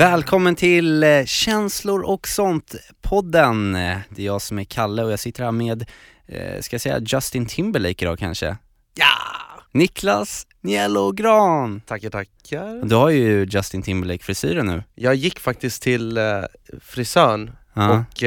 Välkommen till eh, Känslor och sånt-podden. Det är jag som är Kalle och jag sitter här med, eh, ska jag säga Justin Timberlake idag kanske? Ja! Niklas Nielo Gran. Tackar, tackar. Du har ju Justin Timberlake-frisyren nu. Jag gick faktiskt till eh, frisören Ja. och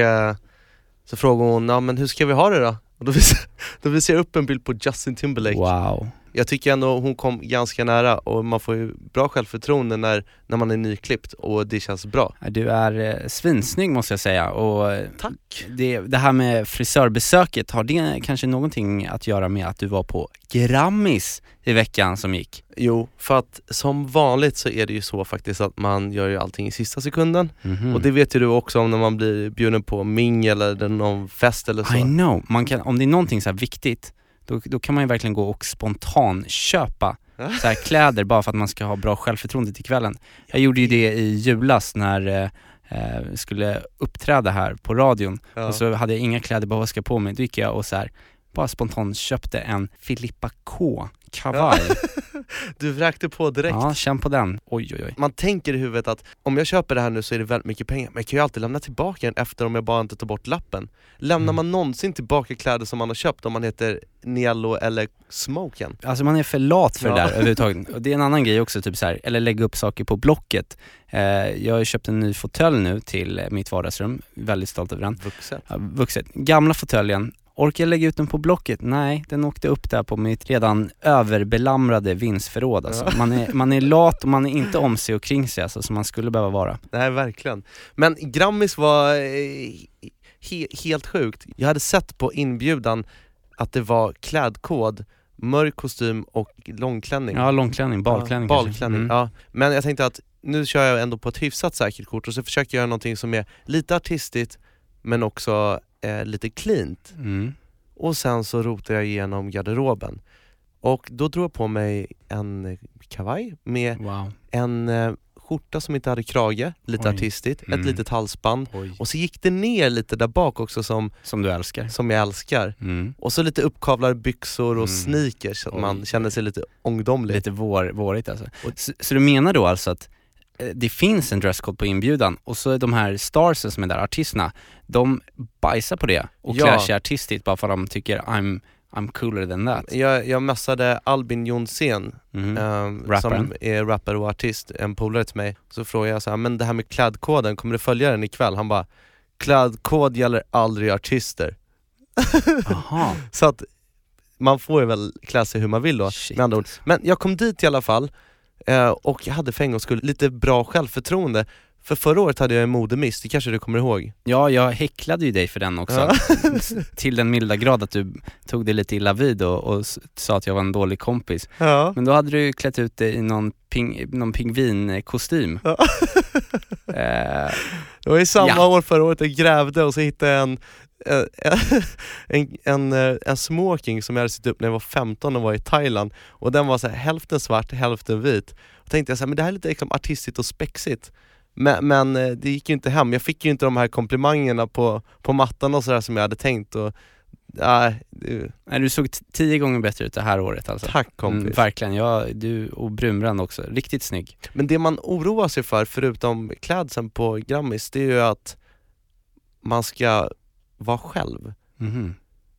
så frågade hon, ja men hur ska vi ha det då? Och då visade, då visade jag upp en bild på Justin Timberlake. Wow. Jag tycker ändå hon kom ganska nära och man får ju bra självförtroende när, när man är nyklippt och det känns bra. Du är eh, svinsnygg måste jag säga och eh, Tack! det, det här med frisörbesöket, har det kanske någonting att göra med att du var på Grammis i veckan som gick? Jo, för att som vanligt så är det ju så faktiskt att man gör ju allting i sista sekunden Mhm. och det vet ju du också om när man blir bjuden på mingel eller någon fest eller så. I know, man kan, om det är någonting så viktigt, då, då kan man ju verkligen gå och spontan köpa så här kläder bara för att man ska ha bra självförtroende till kvällen. Jag gjorde ju det i julas när eh, eh, skulle uppträda här på radion Ja. och så hade jag inga kläder, bara vad ska jag på mig? Då gick jag och så här, bara spontant köpte en Filippa K kavaj. Du vräkte på direkt. Ja, känn på den. Oj oj oj. Man tänker i huvudet att om jag köper det här nu så är det väldigt mycket pengar, men jag kan ju alltid lämna tillbaka den efter om jag bara inte tar bort lappen. Lämnar Mm. man någonsin tillbaka kläder som man har köpt om man heter Niello eller Smoken? Alltså man är för lat för det Ja. där överhuvudtaget. Och det är en annan grej också, typ så här, eller lägga upp saker på Blocket. Eh, jag har köpt en ny fåtölj nu till mitt vardagsrum, väldigt stolt över den. Vuxet. Ja, vuxet. Gamla fåtöljen, orkar jag lägga ut den på Blocket? Nej, den åkte upp där på mitt redan överbelamrade vindsförråd alltså. Man, är, man är lat och man är inte om sig och kring sig alltså, som man skulle behöva vara. Nej verkligen. Men Grammis var eh, he helt sjukt. Jag hade sett på inbjudan att det var klädkod, mörk kostym och långklänning. Ja, långklänning, balklänning ja, balklänning. Mm. Ja. Men jag tänkte att nu kör jag ändå på ett hyfsat säkert kort och så försöker jag göra någonting som är lite artistigt men också eh, lite cleant. Mm. Och sen så rotar jag igenom garderoben. Och då drog jag på mig en kavaj med Wow. en eh, skjorta som inte hade krage, lite Oj. artistigt, Mm. ett litet halsband Oj. och så gick det ner lite där bak också som, Som du älskar. som jag älskar. Mm. Och så lite uppkavlade byxor och Mm. sneakers så att Oj. man känner sig lite ångdomlig. Lite vår, vårigt alltså. Och- Så, så du menar då alltså att det finns en dresscode på inbjudan och så är de här starsen som är där, artisterna, de bajsar på det och Ja. klär sig artistiskt bara för att de tycker I'm, I'm cooler than that. Jag, jag messade Albin Jonsén, Mm. Rapparen. som är rappare och artist, en polare till mig. Så frågade jag så här, men det här med klädkoden, kommer du följa den ikväll? Han bara, klädkod gäller aldrig artister. Så att man får ju väl klä sig hur man vill då, Shit. med andra ord. Men jag kom dit i alla fall, eh, och jag hade för en gångs skull lite bra självförtroende. För förra året hade jag en modemiss, det kanske du kommer ihåg? Ja, jag häcklade ju dig för den också. Till den milda grad att du tog det lite illa vid och, och sa att jag var en dålig kompis. Ja. Men då hade du klätt ut dig i någon, ping, någon pingvinkostym. Ja. Eh, Det var i samma Ja. år förra året jag grävde och så hittade jag en, en, en, eh, en smoking som jag hade sytt upp när jag var 15 och var i Thailand och den var så här, hälften svart, hälften vit. Och tänkte jag så här, men det här är lite liksom artistigt och spexigt. Men, men eh, det gick ju inte hem, jag fick ju inte de här komplimangerna på, på mattan och sådär som jag hade tänkt och det- nej, du såg tio gånger bättre ut det här året alltså. tack kompis. Mm, verkligen, ja, du och brunbränd också. Riktigt snygg. Men det man oroar sig för, förutom klädseln på Grammis, det är ju att man ska vara själv. Mhm.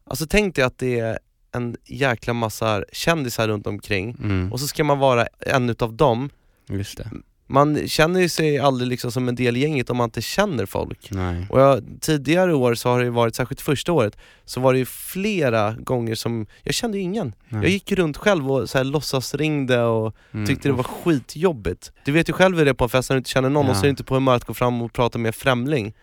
Alltså tänk dig att det är en jäkla massa kändisar runt omkring Mm. och så ska man vara en utav dem. Just det. Man känner ju sig aldrig liksom som en del i gänget om man inte känner folk. Nej. Och jag, tidigare år så har det varit, särskilt första året, så var det ju flera gånger som, jag kände ingen. Nej. Jag gick runt själv och så här låtsas ringde och Mm. tyckte det var skitjobbigt. Du vet ju själv hur det är på en fest när du inte känner någon Ja. och så är du inte på humör att gå fram och prata med en främling.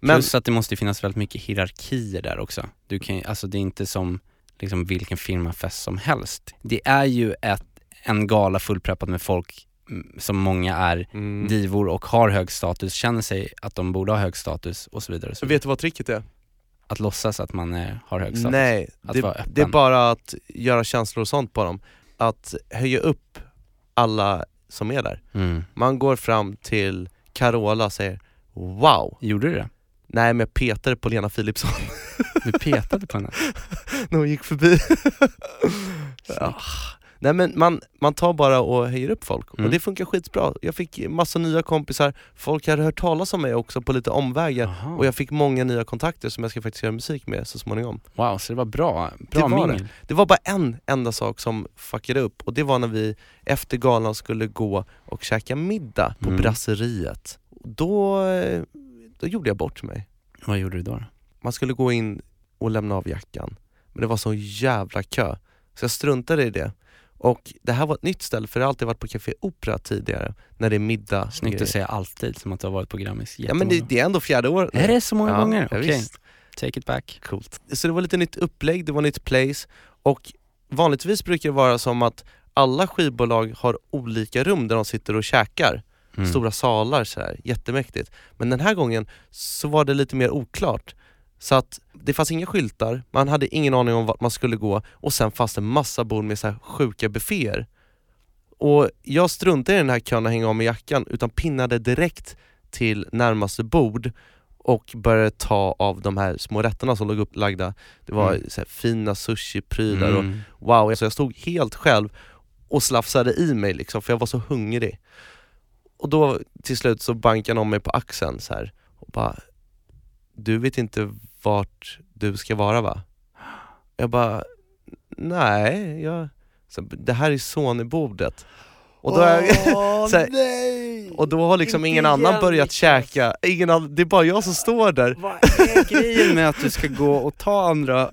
Men, Plus att det måste finnas väldigt mycket hierarkier där också. Du kan, alltså det är inte som liksom vilken firmafest som helst. Det är ju ett, en gala fullpreppad med folk mm, som många är mm, divor och har hög status, känner sig att de borde ha hög status och så vidare. och Så så vidare. vet du vad tricket är? Att låtsas att man är, har hög status. Nej, Att det, vara öppen. det är bara att göra känslor och sånt på dem. Att höja upp alla som är där. Mm. Man går fram till Carola och säger Wow! Gjorde du det? Nej men jag petade på Lena Philipsson Du petade på henne? när hon gick förbi. ja. Nej men man, man tar bara och höjer upp folk Mm. och det funkar skitbra. Jag fick massa nya kompisar, folk hade hört talas om mig också på lite omvägar Jaha. och jag fick många nya kontakter som jag ska faktiskt göra musik med så småningom. Wow, så det var bra, bra Det var mingel. Det var bara en enda sak som fuckade upp och det var när vi efter galan skulle gå och käka middag på Mm. brasseriet. Då, eh, då gjorde jag bort mig. Vad gjorde du då? Man skulle gå in och lämna av jackan, men det var så jävla kö. Så jag struntade i det. Och det här var ett nytt ställe, för jag har alltid varit på Café Opera tidigare, när det är middag. Snyggt grejer. att säga alltid, som att du har varit på Grammis Ja men det, det är ändå fjärde året. Är det så många Ja, gånger? Okej, visst. take it back. Coolt. Så det var lite nytt upplägg, det var nytt place och vanligtvis brukar det vara som att alla skivbolag har olika rum där de sitter och käkar. Mm. Stora salar så här, jättemäktigt. Men den här gången så var det lite mer oklart. Så att det fanns inga skyltar, man hade ingen aning om vart man skulle gå och sen fanns det massa bord med så sjuka bufféer. Och jag struntade i den här kön och hänga av med jackan utan pinnade direkt till närmaste bord och började ta av de här små rätterna som låg upplagda. Det var Mm. så fina sushi-prylar och Mm. wow, alltså jag stod helt själv och slafsade i mig liksom för jag var så hungrig. Och då till slut så bankade han om mig på axeln så här och bara Du vet inte vart du ska vara va? Jag bara Nej, jag... Så, det här är Sony-bordet. Och då, har jag, så här, nej! och då har liksom Inte ingen annan igen, börjat Niklas. käka, ingen annan, det är bara jag som står där. Vad är grejen med att du ska gå och ta andra,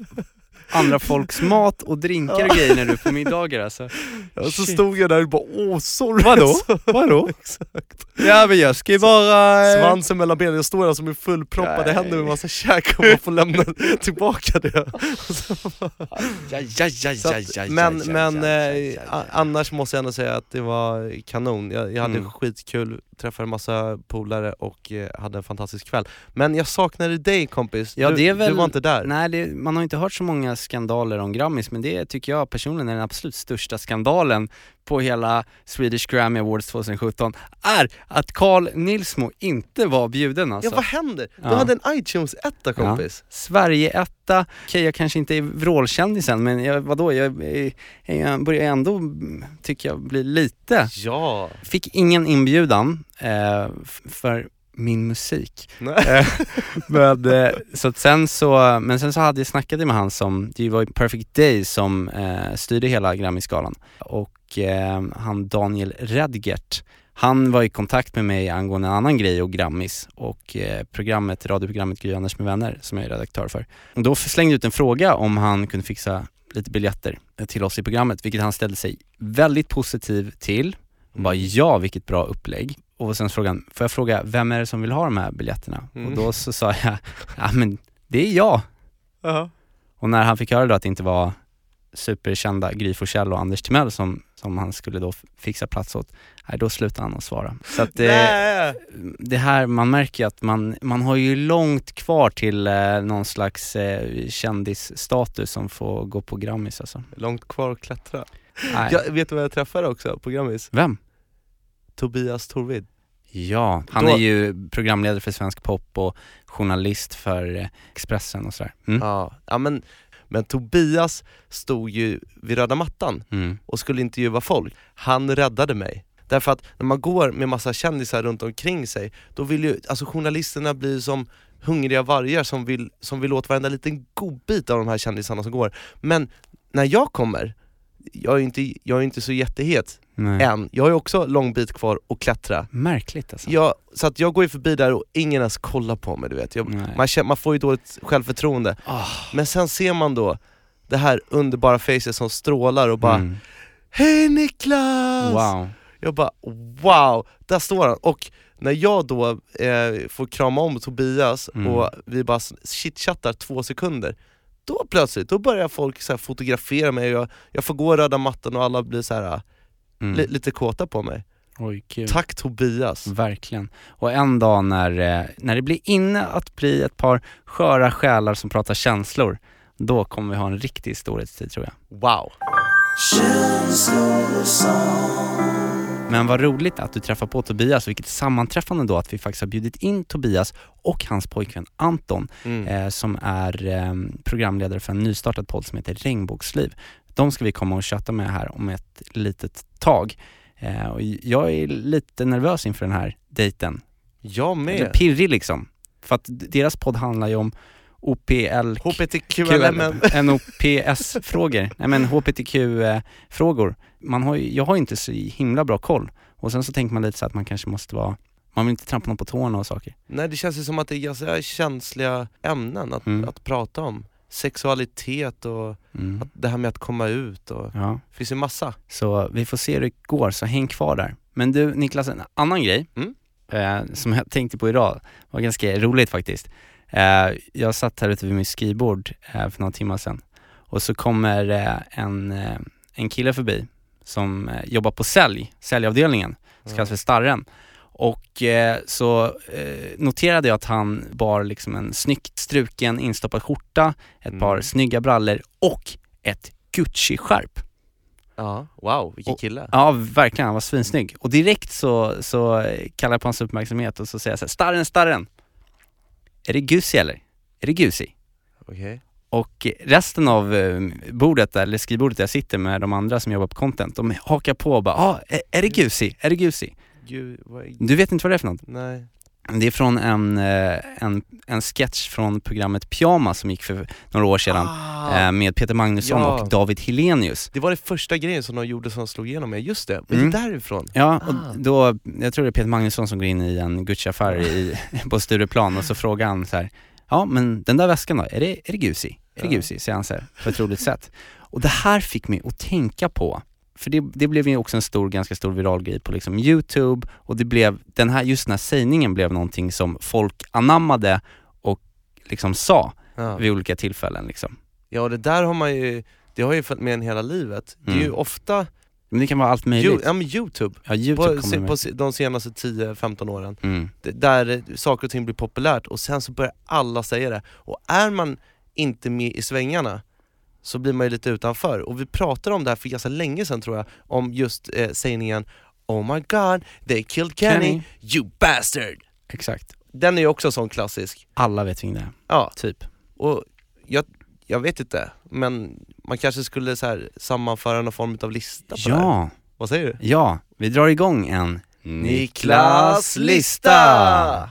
andra folks mat och drinkar och grejer när du är på middagar alltså? Och så Shit. stod jag där och bara åh sorry Vadå? alltså. Vadå? Exakt. Ja men jag ska ju bara... eh, Svansen mellan benen, jag står där som en fullproppade Nej. händer med massa käk och man får lämna tillbaka det. Ja, ja, ja, ja, ja, men ja, men ja, ja, ja, ja. annars måste jag ändå säga att det var kanon. Jag, jag hade Mm. skitkul, träffade en massa polare och eh, hade en fantastisk kväll. Men jag saknade dig kompis, Ja, du, det är väl- du var inte där. Nej, det, man har inte hört så många skandaler om Grammis, men det tycker jag personligen är den absolut största skandalen på hela Swedish Grammy Awards 2017, är att Carl Nilsmo inte var bjuden alltså. Ja vad händer? Du Ja. hade en iTunes-etta kompis. Sverige-etta, okej jag kanske inte är vrålkändisen men jag, vadå, jag, jag, jag börjar ändå, tycker jag, bli lite. Ja. Fick ingen inbjudan eh, för min musik. Eh, men, eh, så sen så, men sen så hade jag snackat med han som, det var Perfect Day som eh, styrde hela Grammisgalan och eh, han Daniel Redgert han var i kontakt med mig angående en annan grej och Grammis och eh, programmet, radioprogrammet Gry Anders med vänner som jag är redaktör för. Och då slängde jag ut en fråga om han kunde fixa lite biljetter till oss i programmet, vilket han ställde sig väldigt positiv till. Och bara ja, vilket bra upplägg. Och sen frågade han, får jag fråga, vem är det som vill ha de här biljetterna? Mm. Och då så sa jag, ja men det är jag. Ja. Och när han fick höra då att det inte var superkända Gry Forssell och Anders Timell som, som han skulle då fixa plats åt, nej, då slutade han att svara. Så att det, Nej. det här, man märker ju att man, man har ju långt kvar till eh, någon slags eh, kändisstatus som får gå på Grammis alltså. Långt kvar att klättra. Nej. Jag, vet du vad jag träffade också på Grammis? Vem? Tobias Torvid. Ja, han Då- är ju programledare för Svensk Pop och journalist för eh, Expressen och sådär. Mm. Ja, ja men, men Tobias stod ju vid röda mattan Mm. och skulle intervjua folk. Han räddade mig. Därför att när man går med massa kändisar runt omkring sig, då vill ju alltså journalisterna bli som hungriga vargar som vill, som vill åt varenda liten godbit av de här kändisarna som går. Men när jag kommer, jag är inte, jag är inte så jättehet Nej. än, jag har ju också lång bit kvar att klättra. Märkligt alltså. Jag, så att jag går ju förbi där och ingen ens kollar på mig du vet. Jag, man, känner, man får ju dåligt självförtroende. Ah. Men sen ser man då det här underbara facet som strålar och bara Mm. Hej Niklas! Wow. Jag bara wow, där står han. Och när jag då eh, får krama om Tobias Mm. och vi bara chitchattar två sekunder Då plötsligt, då börjar folk så här fotografera mig och jag, jag får gå röda mattan och alla blir så här Mm. li, lite kåta på mig. Oj, kul. Tack Tobias! Verkligen. Och en dag när, eh, när det blir inne att bli ett par sköra själar som pratar känslor, då kommer vi ha en riktig storhetstid tror jag. Wow! Men vad roligt att du träffar på Tobias, vilket sammanträffande då att vi faktiskt har bjudit in Tobias och hans pojkvän Anton Mm. eh, som är eh, programledare för en nystartad podd som heter Regnbågsliv. De ska vi komma och köta med här om ett litet tag. Eh, och jag är lite nervös inför den här dejten. Jag med. pirrig liksom. För att deras podd handlar ju om OPL. NOPS-frågor, nej men HBTQ-frågor. Man har ju, jag har inte så himla bra koll. Och sen så tänker man lite så att man kanske måste vara, man vill inte trampa någon på tårna och saker. Nej det känns ju som att det är ganska känsliga ämnen att, Mm. att prata om. Sexualitet och Mm. att, det här med att komma ut och Ja, det finns ju massa. så vi får se hur det går, så häng kvar där. Men du Niklas, en annan grej Mm. eh, som jag tänkte på idag, var ganska roligt faktiskt. Eh, jag satt här ute vid mitt skrivbord eh, för några timmar sedan och så kommer eh, en, en kille förbi som jobbar på sälj, säljavdelningen, som kallas för Starren. Och eh, så eh, noterade jag att han bar liksom en snyggt struken instoppad skjorta, ett Mm. par snygga brallor och ett Gucci-skärp. Ja, wow vilken Och- kille. Ja verkligen, han var svinsnygg. Och direkt så, så kallar jag på hans uppmärksamhet och så säger jag så här, Starren, Starren! Är det Gusi eller? Är det Gusi? Okej. Och resten av eh, bordet, där, eller skrivbordet där jag sitter med de andra som jobbar på content, de hakar på och bara ah, är, är det Gusi? Är det Gusi? Du vet inte vad det är för något? Nej. Det är från en, eh, en, en sketch från programmet Pyjamas som gick för några år sedan Ah, eh, med Peter Magnusson Ja. och David Helenius. det var det första grejen som de gjorde som slog igenom med, just det, var Mm. det därifrån? Ja, Ah. och då, jag tror det är Peter Magnusson som går in i en Gucci-affär i, på Stureplan och så frågar han så här, ja men den där väskan då, är det, är det Gucci? Är det Ja. Gucci? Säger han så här, på ett roligt sätt. Och det här fick mig att tänka på, för det, det blev ju också en stor, ganska stor viral grej på liksom youtube och det blev, den här, just den här sägningen blev någonting som folk anammade och liksom sa Ja. vid olika tillfällen liksom. ja, och det där har man ju, det har ju följt med en hela livet. Det är ju Mm. ofta, Men det kan vara allt möjligt. ja men youtube, ja, youtube på, se, på de senaste 10-15 åren. Mm. där saker och ting blir populärt och sen så börjar alla säga det. Och är man inte med i svängarna så blir man ju lite utanför. Och vi pratade om det här för ganska länge sedan tror jag, om just eh, sägningen Oh my god, they killed Kenny, Kenny. you bastard! Exakt. Den är ju också sån klassisk. Alla vet vem det är, Ja, typ. och jag, jag vet inte, men man kanske skulle så här sammanföra någon form av lista på det här. Ja. Vad säger du? Ja, vi drar igång en Niklas lista!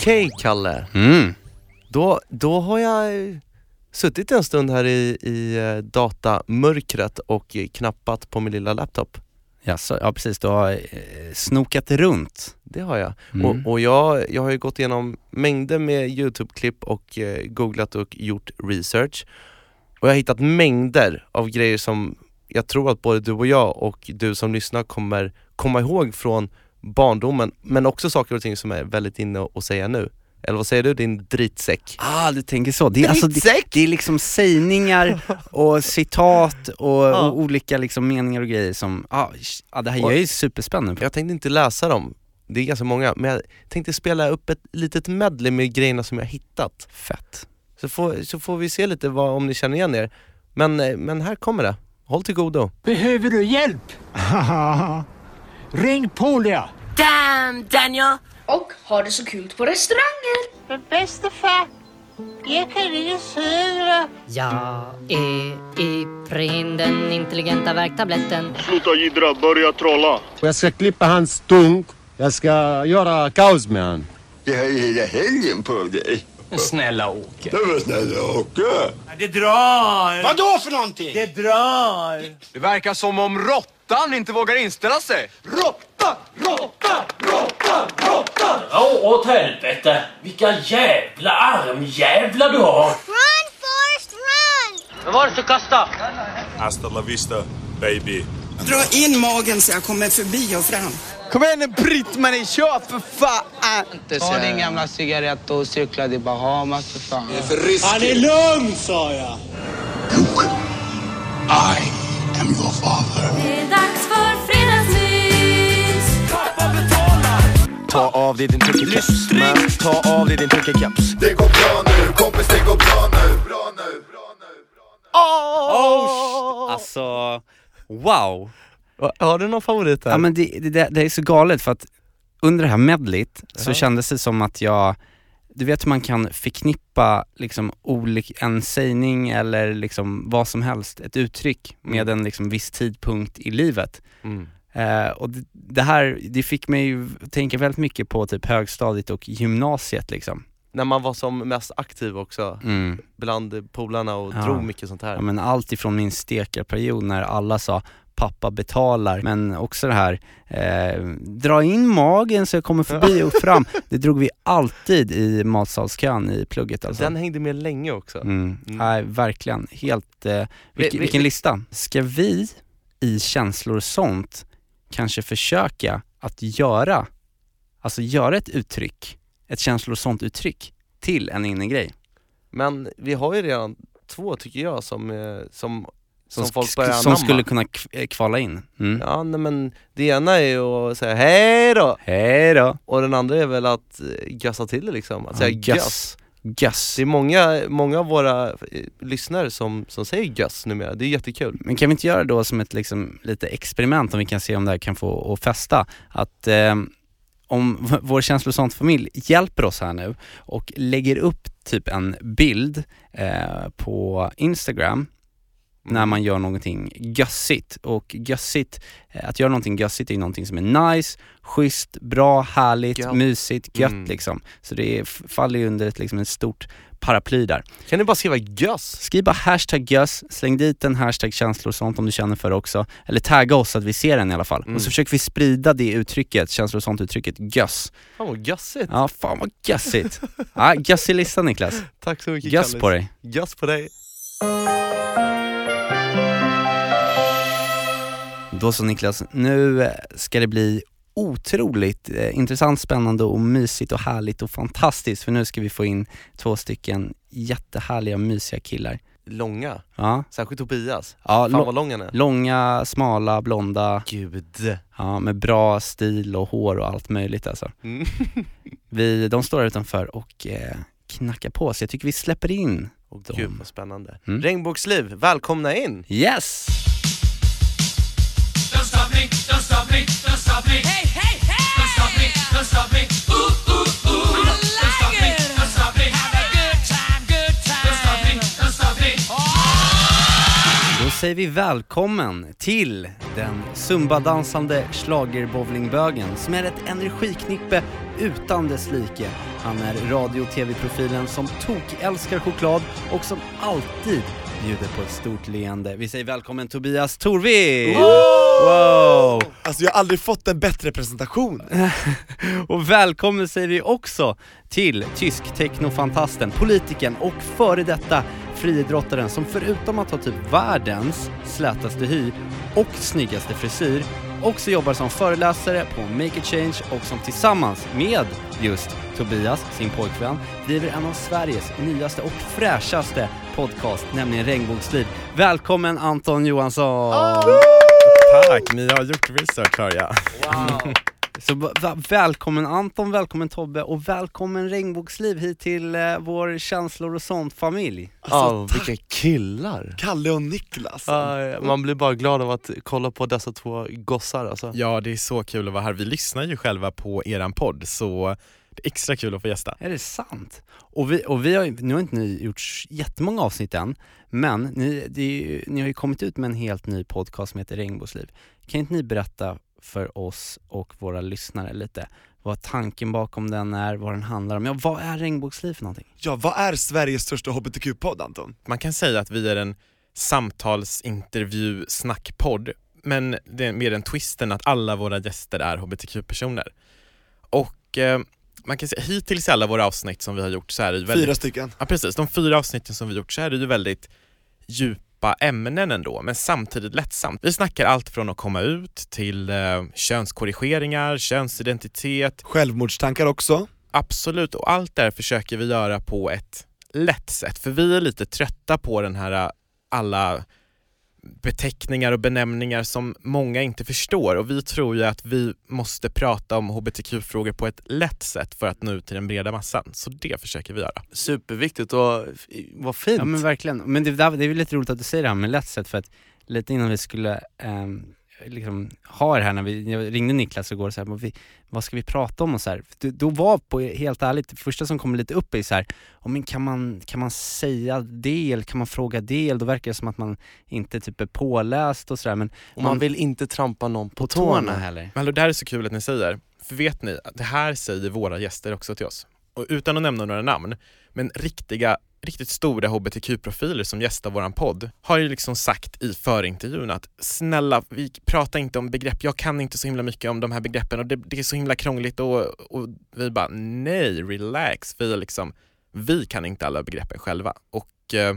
Okej Kalle, Mm. då, då har jag eh, suttit en stund här i, i eh, datamörkret och knappat på min lilla laptop. Jaså, ja precis, du har eh, snokat runt. Det har jag. Mm. Och, och jag, jag har ju gått igenom mängder med YouTube-klipp och eh, googlat och gjort research. Och jag har hittat mängder av grejer som jag tror att både du och jag och du som lyssnar kommer komma ihåg från barndomen. Men också saker och ting som är väldigt inne att säga nu. Eller vad säger du din dritsäck? Ah, du tänker så. Det är, alltså, det, det är liksom sägningar och citat och, Ja. och olika liksom meningar och grejer som, ah, ah, det här jag är superspänd på. Jag tänkte inte läsa dem, det är ganska många, men jag tänkte spela upp ett litet medley med grejerna som jag hittat. Fett. Så får, så får vi se lite vad, om ni känner igen er. Men, eh, men här kommer det. Håll till godo. Behöver du hjälp? Ring Polia! Damn, Daniel! Och har det så kul på restauranger. Men bäste far, jag kan inte södra. Jag är Iprin, den intelligenta värktabletten. Sluta jiddra, börja trolla. Jag ska klippa hans stunk. Jag ska göra kaos med han. Jag har ju hela helgen på dig. Snälla Åke. Det var snälla Åke. Det drar! Vadå för någonting? Det drar! Det verkar som om råttan inte vågar inställa sig. Råtta, råtta, råtta, råtta! Ja, åt helvete! Vilka jävla armjävlar du har! Run Forrest run! Vad var det för kasta? Hasta la vista, baby. Dra in magen så jag kommer förbi och fram. Kom igen nu Britt-Marie, kör för fan! Ta din gamla cigarett och cykla till Bahamas för fan. Han är lugn sa jag! I father. Det är dags för fredagsmys! Ta av dig din tyckekeps. Men ta av dig din tyckekeps. Det går bra nu, kompis, det går bra nu. Bra nu, bra nu, bra nu. Oh, alltså, wow. Har du någon favorit här? Ja men det, det, det, det är så galet för att under det här medlet så Ja. kändes det som att jag, du vet hur man kan förknippa liksom olik, en sägning eller liksom vad som helst, ett uttryck med en liksom viss tidpunkt i livet. Mm. Eh, och det, det här, det fick mig ju tänka väldigt mycket på typ högstadiet och gymnasiet liksom. När man var som mest aktiv också, Mm. bland polarna och Ja. drog mycket sånt här. Ja, men allt ifrån min stekarperiod när alla sa pappa betalar, men också det här eh, dra in magen så jag kommer förbi och fram. Det drog vi alltid i matsalskön i plugget alltså. Den hängde med länge också. Mm. Mm. Nej, verkligen. Helt, eh, vilken, vi- vilken vi- lista. Ska vi i känslor och sånt kanske försöka att göra, alltså göra ett uttryck, ett känslor och sånt uttryck till en innegrej? Men vi har ju redan två tycker jag som, eh, som, som, Som, folk börjar som skulle kunna eh, kvala in. Mm. Ja nej, men det ena är ju att säga hej då Hej då! och den andra är väl att eh, gössa till det liksom, att säga Ja, göss. Göss. Det är många, många av våra eh, lyssnare som, som säger göss numera, det är jättekul. Men kan vi inte göra då som ett liksom, lite experiment om vi kan se om det här kan få att fästa? Att eh, om vår känslosont familj hjälper oss här nu och lägger upp typ en bild eh, på Instagram när man gör någonting gössigt. Och gössigt, eh, att göra någonting gössigt är ju någonting som är nice, schysst, bra, härligt, Gött. mysigt, gött Mm. liksom. Så det är, faller ju under ett, liksom, ett stort paraply där. Kan ni bara skriva göss? Skriv bara hashtag göss, släng dit en hashtag känslor och sånt om du känner för det också. Eller tagga oss så att vi ser den i alla fall. Mm. Och så försöker vi sprida det uttrycket, känslor och sånt uttrycket, göss. Fan vad gössigt. Ja, fan vad gössigt. ja, göss i listan Niklas. Tack så mycket Göss Kallis. på dig. Göss på dig. Då så Niklas, nu eh, ska det bli otroligt eh, intressant, spännande och mysigt och härligt och fantastiskt för nu ska vi få in två stycken jättehärliga, mysiga killar. Långa, Ja, särskilt Tobias. ja Fan vad lång han är. långa, smala, blonda, Gud. ja, med bra stil och hår och allt möjligt alltså. Mm. Vi, de står här utanför och eh, knackar på så jag tycker vi släpper in dem. gud vad spännande. Mm. Regnbågsliv, välkomna in! Yes! Säger vi välkommen till den Zumba-dansande schlagerbowlingbögen som är ett energiknippe utan dess like. Han är radio och tv-profilen som tok-älskar choklad och som alltid bjuder på ett stort leende. Vi säger välkommen Tobias Torvik! Wow! Alltså jag har aldrig fått en bättre presentation. Och välkommen säger vi också till tysk technofantasten, politikern och före detta friidrottaren som förutom att ha typ världens slätaste hy och snyggaste frisyr också jobbar som föreläsare på Make a Change och som tillsammans med just Tobias, sin pojkvän, driver en av Sveriges nyaste och fräschaste podcast, nämligen Regnbågsliv. Välkommen Anton Johansson! Tack, ni har gjort research hör jag. Wow. Så välkommen Anton, välkommen Tobbe och välkommen Regnbågsliv hit till eh, vår känslor och sånt familj. Ja, Alltså, tack. vilka killar! Kalle och Niklas. Ja, man blir bara glad av att kolla på dessa två gossar alltså. Ja, det är så kul att vara här. Vi lyssnar ju själva på eran podd, så det är extra kul att få gästa. Är det sant? Och vi, och vi har nu har inte ni gjort jättemånga avsnitt än, men ni, det är ju, ni har ju kommit ut med en helt ny podcast som heter Regnbågsliv. Kan inte ni berätta för oss och våra lyssnare lite vad tanken bakom den är, vad den handlar om? Ja, vad är Regnbågsliv för någonting? Ja, vad är Sveriges största hbtq-podd Anton? Man kan säga att vi är en samtalsintervju snackpodd men det är mer en twisten att alla våra gäster är hbtq-personer. Och eh, man kan säga hittills i alla våra avsnitt som vi har gjort så är det ju väldigt... Fyra stycken. Ja precis, de fyra avsnitten som vi gjort så är det ju väldigt djupa ämnen ändå, men samtidigt lättsamt. Vi snackar allt från att komma ut till eh, könskorrigeringar, könsidentitet. Självmordstankar också. Absolut, och allt det här försöker vi göra på ett lätt sätt, för vi är lite trötta på den här eh, alla beteckningar och benämningar som många inte förstår och vi tror ju att vi måste prata om hbtq-frågor på ett lätt sätt för att nå ut till den breda massan. Så det försöker vi göra. Superviktigt och vad fint. Ja men verkligen, men det, det är väl lite roligt att du säger det här med lätt sätt för att lite innan vi skulle ehm, liksom ha det här när vi, jag ringde Niklas igår så här, vad, ska vi prata om och så här. Då, var på, helt ärligt, det första som kom lite upp är så här, oh, men kan, man, kan man säga det eller kan man fråga det? Eller Då verkar det som att man inte typ är påläst och sådär men Och man vill inte trampa någon på, på tårna tårna. heller. Men det här är så kul att ni säger, för vet ni, det här säger våra gäster också till oss. Och utan att nämna några namn, men riktiga, riktigt stora hbtq-profiler som gästar våran podd har ju liksom sagt i förintervjun att snälla, vi pratar inte om begrepp, jag kan inte så himla mycket om de här begreppen och det, det är så himla krångligt och, och vi bara nej, relax, vi liksom, vi kan inte alla begreppen själva. Och eh,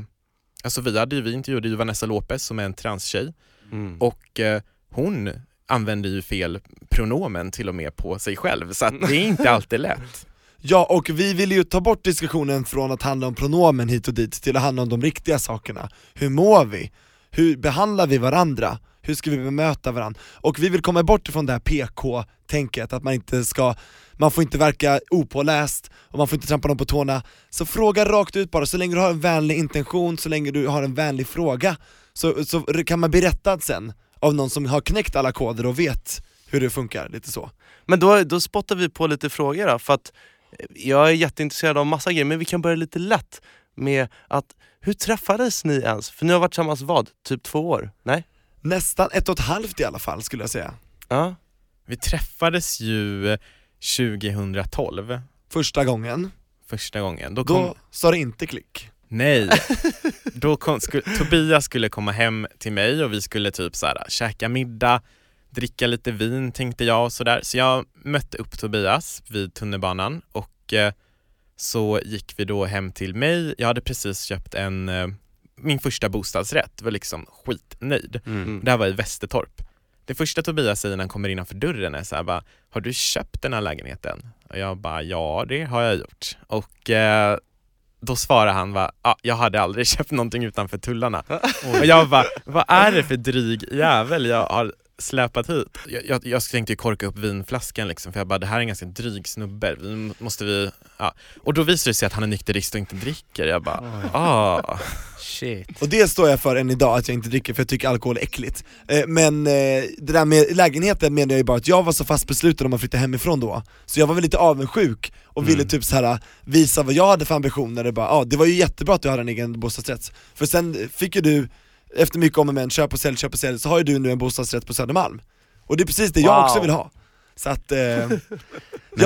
alltså vi hade ju, vi intervjuade ju Vanessa Lopez som är en transtjej Mm. och eh, hon använder ju fel pronomen till och med på sig själv, så att det är inte alltid lätt. Ja, och vi vill ju ta bort diskussionen från att handla om pronomen hit och dit till att handla om de riktiga sakerna. Hur mår vi? Hur behandlar vi varandra? Hur ska vi bemöta varandra? Och vi vill komma bort ifrån det här PK-tänket, att man inte ska, man får inte verka opåläst och man får inte trampa någon på tårna. Så fråga rakt ut bara, så länge du har en vänlig intention, så länge du har en vänlig fråga, så, så kan man bli rättad sen av någon som har knäckt alla koder och vet hur det funkar, lite så. Men då, då spottar vi på lite frågor då, för att jag är jätteintresserad av massa grejer, men vi kan börja lite lätt med att hur träffades ni ens? För ni har varit tillsammans vad? Typ två år? Nej? Nästan ett och ett halvt i alla fall skulle jag säga. Ja. Vi träffades ju 2012, Första gången, första gången. Då kom, då sa det inte klick. Nej, då kom, skulle, Tobias skulle komma hem till mig och vi skulle typ så här, käka middag, dricka lite vin tänkte jag och sådär. Så jag mötte upp Tobias vid tunnelbanan och eh, så gick vi då hem till mig. Jag hade precis köpt en, eh, min första bostadsrätt, var liksom skitnöjd. Mm. Det här var i Västertorp. Det första Tobias säger när han kommer innanför dörren är så här bara, har du köpt den här lägenheten? Och jag bara, ja det har jag gjort. Och eh, då svarar han va, ah, jag hade aldrig köpt någonting utanför tullarna. och jag bara, vad är det för dryg jävel jag har släpat hit? Jag, jag, jag tänkte ju korka upp vinflaskan liksom, för jag bara, det här är en ganska dryg snubbe, vi måste vi, ja. Och då visar det sig att han är nykterist och inte dricker. Jag bara, ah. Shit. Och det står jag för än idag, att jag inte dricker för jag tycker alkohol är äckligt. Eh, Men eh, det där med lägenheten menar jag ju bara att jag var så fast besluten om att flytta hemifrån då, så jag var väl lite avundsjuk och ville typ så här visa vad jag hade för ambitioner, och bara, ja det var ju jättebra att du hade en egen bostadsrätt, för sen fick ju du, efter mycket om och men, köp och sälj, köp och sälj, så har ju du nu en bostadsrätt på Södermalm. Och det är precis det jag Wow. också vill ha. Så att, eh, jag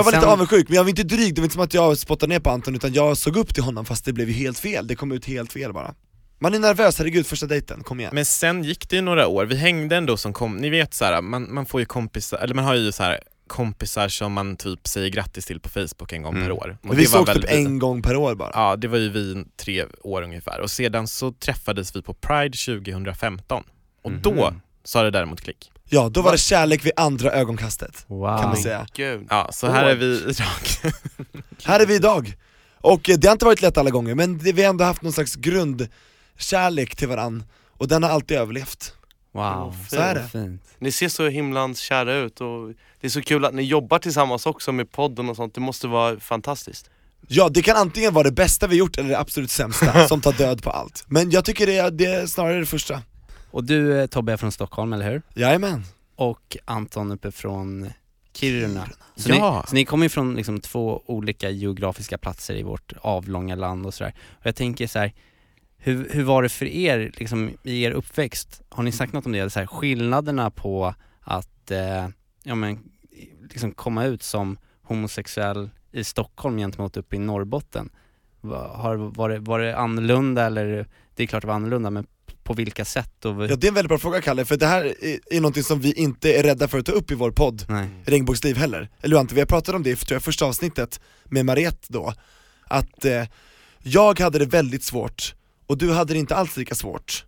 var lite sen- avundsjuk, men jag var inte dryg, det var inte som att jag spottade ner på Anton utan jag såg upp till honom fast det blev ju helt fel, det kom ut helt fel bara. Man är nervös, herregud första dejten, kom igen. Men sen gick det ju några år, vi hängde ändå som kom, ni vet så här, man, man får ju kompisar, eller man har ju så här kompisar som man typ säger grattis till på Facebook en gång Mm. per år. Och vi det var såg väl typ en gång per år bara. Ja, det var ju vi tre år ungefär och sedan så träffades vi på Pride 2015 och då Mhm. sa det däremot klick. Ja, då var det kärlek vid andra ögonkastet, Wow. kan man säga. Gud. Ja, så här är vi idag. Här är vi idag. Och eh, det har inte varit lätt alla gånger, men vi har ändå haft någon slags grundkärlek till varann och den har alltid överlevt. Wow. Så är det. Fint. Ni ser så himlans kära ut och det är så kul att ni jobbar tillsammans också med podden och sånt, det måste vara fantastiskt. Ja, det kan antingen vara det bästa vi gjort eller det absolut sämsta, som tar död på allt. Men jag tycker det är, det är snarare det första. Och du eh, Tobbe är från Stockholm, eller hur? Jajamän. Och Anton uppe från Kiruna. Så, Ja. ni, så ni kommer ju från liksom två olika geografiska platser i vårt avlånga land och sådär. Och jag tänker så här, hur, hur var det för er liksom, i er uppväxt? Har ni sagt något om det? Så här, skillnaderna på att eh, ja, men, liksom komma ut som homosexuell i Stockholm gentemot uppe i Norrbotten. Har, var, det, var det annorlunda eller, det är klart det var annorlunda men på vilka sätt? Och, Ja det är en väldigt bra fråga Kalle, för det här är, är någonting som vi inte är rädda för att ta upp i vår podd, Nej. Regnbågsliv heller. Eller Ante, vi har pratat om det i tror jag, första avsnittet med Mariette då, att eh, jag hade det väldigt svårt och du hade det inte alls lika svårt.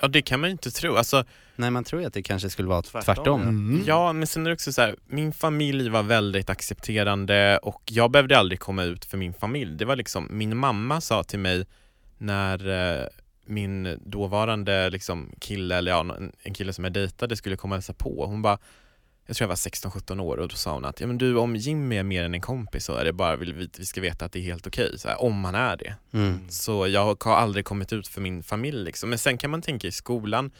Ja det kan man ju inte tro, alltså Nej man tror ju att det kanske skulle vara Tvärtom, tvärtom. ja. Mm. Ja, men sen är det också så här, min familj var väldigt accepterande och jag behövde aldrig komma ut för min familj. Det var liksom, min mamma sa till mig när eh, min dåvarande liksom, kille, eller ja, en- en kille som jag dejtade skulle komma och hälsa på, hon bara jag tror jag var 16-17 år och då sa hon att ja, men du, om Jimmy är mer än en kompis så är det bara vill vi, vi ska veta att det är helt okej, så här, om han är det. Mm. Så jag har aldrig kommit ut för min familj liksom. Men sen kan man tänka i skolan,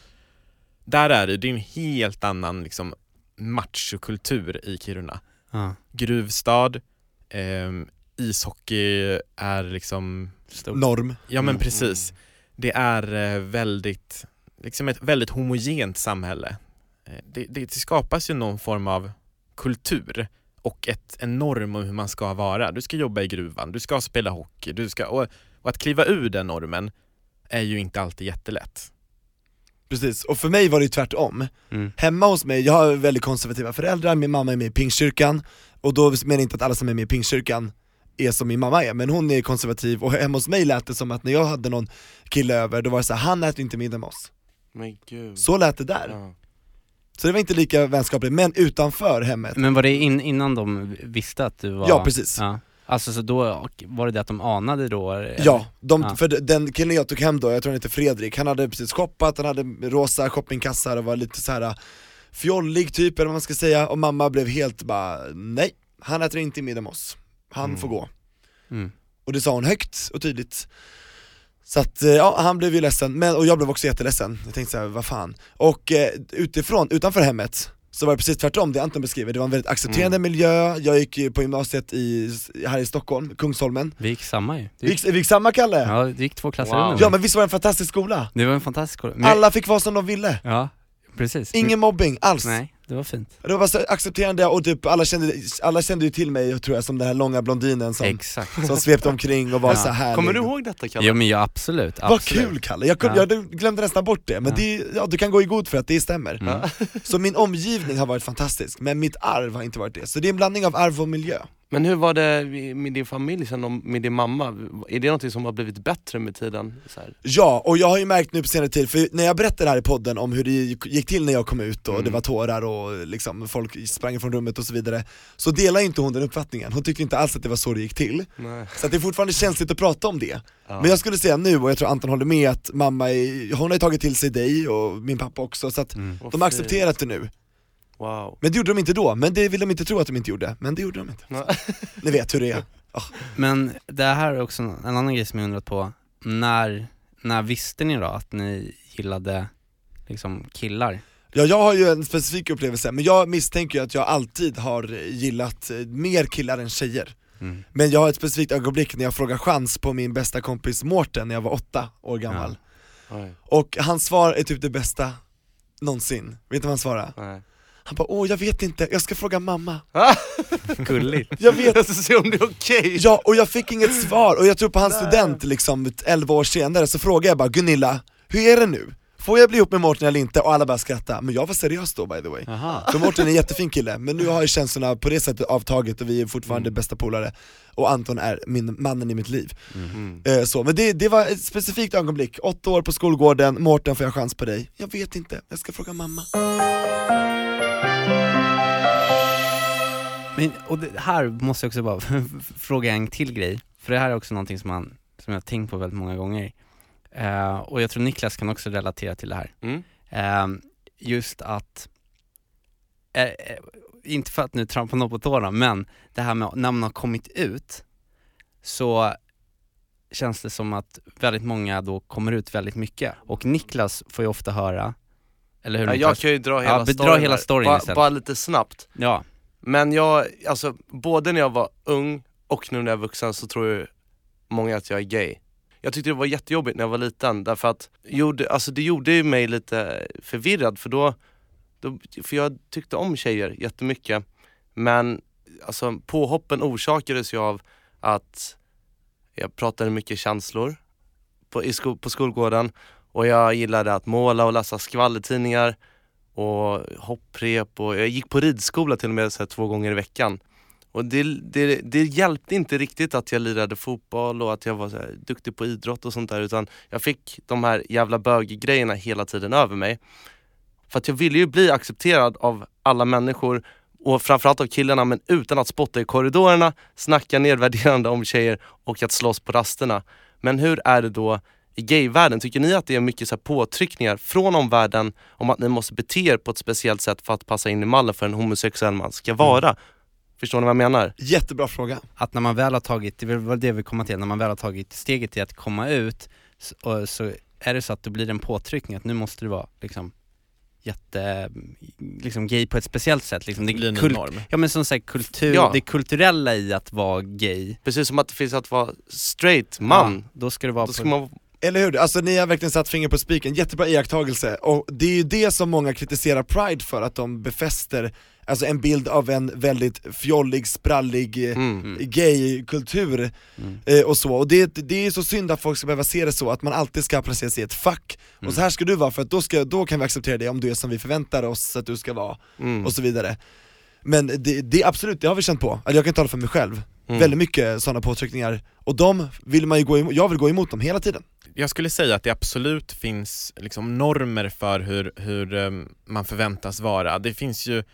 Där är det, det är en helt annan liksom machokultur i Kiruna. Ja. Gruvstad, ehm, ishockey är liksom Norm. Ja men Mm. precis. Det är eh, väldigt, liksom ett väldigt homogent samhälle. Eh, Det, det, skapas ju någon form av kultur och ett, en norm om hur man ska vara. Du ska jobba i gruvan, du ska spela hockey, du ska, och, och att kliva ur den normen är ju inte alltid jättelätt. Precis, och för mig var det ju tvärtom. Mm. Hemma hos mig, jag har väldigt konservativa föräldrar, min mamma är med i pingstkyrkan, och då menar jag inte att alla som är med i pingstkyrkan är som min mamma är, men hon är konservativ och hemma hos mig lät det som att när jag hade någon kille över, då var det så här, han äter inte middag med oss. Men gud. Så lät det där. Så det var inte lika vänskapligt, men utanför hemmet, Men var det in, innan de visste att du var... Ja, precis. Ja. Alltså så då, var det det att de anade då? eller? Ja, de, Ja. för den killen jag tog hem då, jag tror han heter Fredrik, han hade precis shoppat, han hade rosa shoppingkassar och var lite så här fjollig typ eller vad man ska säga, och mamma blev helt bara nej, han äter inte middag med oss, han Mm. får gå. Mm. Och det sa hon högt och tydligt. Så att, eh, ja han blev ju ledsen, men, och jag blev också jätteledsen, jag tänkte såhär, vad fan. Och eh, utifrån, utanför hemmet, så var det precis tvärtom det Anton beskriver, det var en väldigt accepterande miljö, jag gick ju på gymnasiet i, här i Stockholm, Kungsholmen. Vi gick samma ju. Vi gick, vi gick samma Kalle? Ja, det gick två klasser under Ja men visst var det en fantastisk skola? Det var en fantastisk skola. Men- Alla fick vara som de ville, Ja, precis. ingen mobbing alls. Nej, det var fint. Det var så accepterande och typ alla kände, alla kände ju till mig tror jag som den här långa blondinen som, Exakt. som svepte omkring och var Ja. så härlig. Kommer du ihåg detta Kalle? Ja men ja absolut, Vad absolut. kul Kalle, jag, kunde, Ja. jag glömde nästan bort det, men Ja. det, ja, du kan gå i god för att det stämmer. Mm. Så min omgivning har varit fantastisk, men mitt arv har inte varit det. Så det är en blandning av arv och miljö. Men hur var det med din familj sen, om- med din mamma? Är det någonting som har blivit bättre med tiden? Ja, och jag har ju märkt nu på senare tid, för när jag berättade här i podden om hur det gick till när jag kom ut och Mm. det var tårar och liksom folk sprang från rummet och så vidare, så delar inte hon den uppfattningen. Hon tyckte inte alls att det var så det gick till. Nej. Så det är fortfarande känsligt att prata om det. Ja. Men jag skulle säga nu, och jag tror Anton håller med, att mamma är, hon har ju tagit till sig dig och min pappa också, så att Mm. de har accepterat det nu. Wow. Men det gjorde de inte då, men det vill de inte tro att de inte gjorde, men det gjorde de inte. Ni vet hur det är. Men det här är också en annan grej som jag undrat på, när, när visste ni då att ni gillade liksom killar? Ja, jag har ju en specifik upplevelse, men jag misstänker ju att jag alltid har gillat eh, mer killar än tjejer. Mm. Men jag har ett specifikt ögonblick när jag frågar chans på min bästa kompis Mårten när jag var åtta år gammal. Oj. Och hans svar är typ det bästa någonsin. Vet du vad han svarade? Han bara åh jag vet inte, jag ska fråga mamma. Gulligt. Jag vet Jag ska se om det är okej. Ja, och jag fick inget svar, och jag tror på hans student liksom 11 år senare så frågade jag bara Gunilla, hur är det nu? Får jag bli ihop med Mårten eller inte? Och alla bara skrattade, men jag var seriös då by the way Aha. För Mårten är en jättefin kille, men nu har ju känslorna på det sättet avtagit och vi är fortfarande bästa polare Och Anton är min, mannen i mitt liv Mm. eh, så, Men det, det var ett specifikt ögonblick, åtta år på skolgården, Mårten får jag chans på dig? Jag vet inte, jag ska fråga mamma Men, och det här måste jag också bara fråga en till grej, för det här är också någonting som, man, som jag har tänkt på väldigt många gånger. Eh, och jag tror Niklas kan också relatera till det här. Mm. Eh, just att, eh, eh, inte för att nu trampa någon på tårna, men det här med när man har kommit ut så känns det som att väldigt många då kommer ut väldigt mycket. Och Niklas får ju ofta höra, eller hur Ja, jag kan ju dra hela ja, storyn hela storyn Ba- istället. Bara lite snabbt. Ja, Men jag, alltså både när jag var ung och nu när jag är vuxen så tror ju många att jag är gay. Jag tyckte det var jättejobbigt när jag var liten därför att gjorde, alltså det gjorde mig lite förvirrad för då, då, för jag tyckte om tjejer jättemycket men alltså påhoppen orsakades ju av att jag pratade mycket känslor på, i sko, på skolgården och jag gillade att måla och läsa skvallertidningar och hopprep och jag gick på ridskola till och med så här, två gånger i veckan. Och det, det, det hjälpte inte riktigt att jag lirade fotboll och att jag var så här, duktig på idrott och sånt där utan jag fick de här jävla böggrejerna hela tiden över mig. För att jag ville ju bli accepterad av alla människor och framförallt av killarna men utan att spotta i korridorerna, snacka nedvärderande om tjejer och att slåss på rasterna. Men hur är det då i gayvärlden? Tycker ni att det är mycket så här påtryckningar från omvärlden om att ni måste bete er på ett speciellt sätt för att passa in i mallen för en homosexuell man ska vara? Förstår ni vad jag menar? Jättebra fråga att när man väl har tagit, det var det vi kommer till, när man väl har tagit steget till att komma ut så, och, så är det så att det blir en påtryckning att nu måste det vara liksom jätte, liksom gay på ett speciellt sätt liksom. Det blir en kul- norm. Ja men som sagt kultur, Ja. det kulturella i att vara gay Precis som att det finns att vara straight man. Ja, då ska det vara Då på- ska man Eller hur? Alltså ni har verkligen satt finger på spiken, jättebra iakttagelse. Och det är ju det som många kritiserar Pride för, att de befäster alltså en bild av en väldigt fjollig, sprallig, eh, Mm. gay-kultur eh, och så. Och det, det är så synd att folk ska behöva se det så, att man alltid ska placeras i ett fack. Och så här ska du vara, för att då, ska, då kan vi acceptera dig om du är som vi förväntar oss att du ska vara, Mm. och så vidare. Men det, det absolut, det har vi känt på. Alltså jag kan tala för mig själv. Mm. Väldigt mycket sådana påtryckningar, och de vill man ju gå emot, jag vill gå emot dem hela tiden. Jag skulle säga att det absolut finns liksom normer för hur, hur um, man förväntas vara. Det finns ju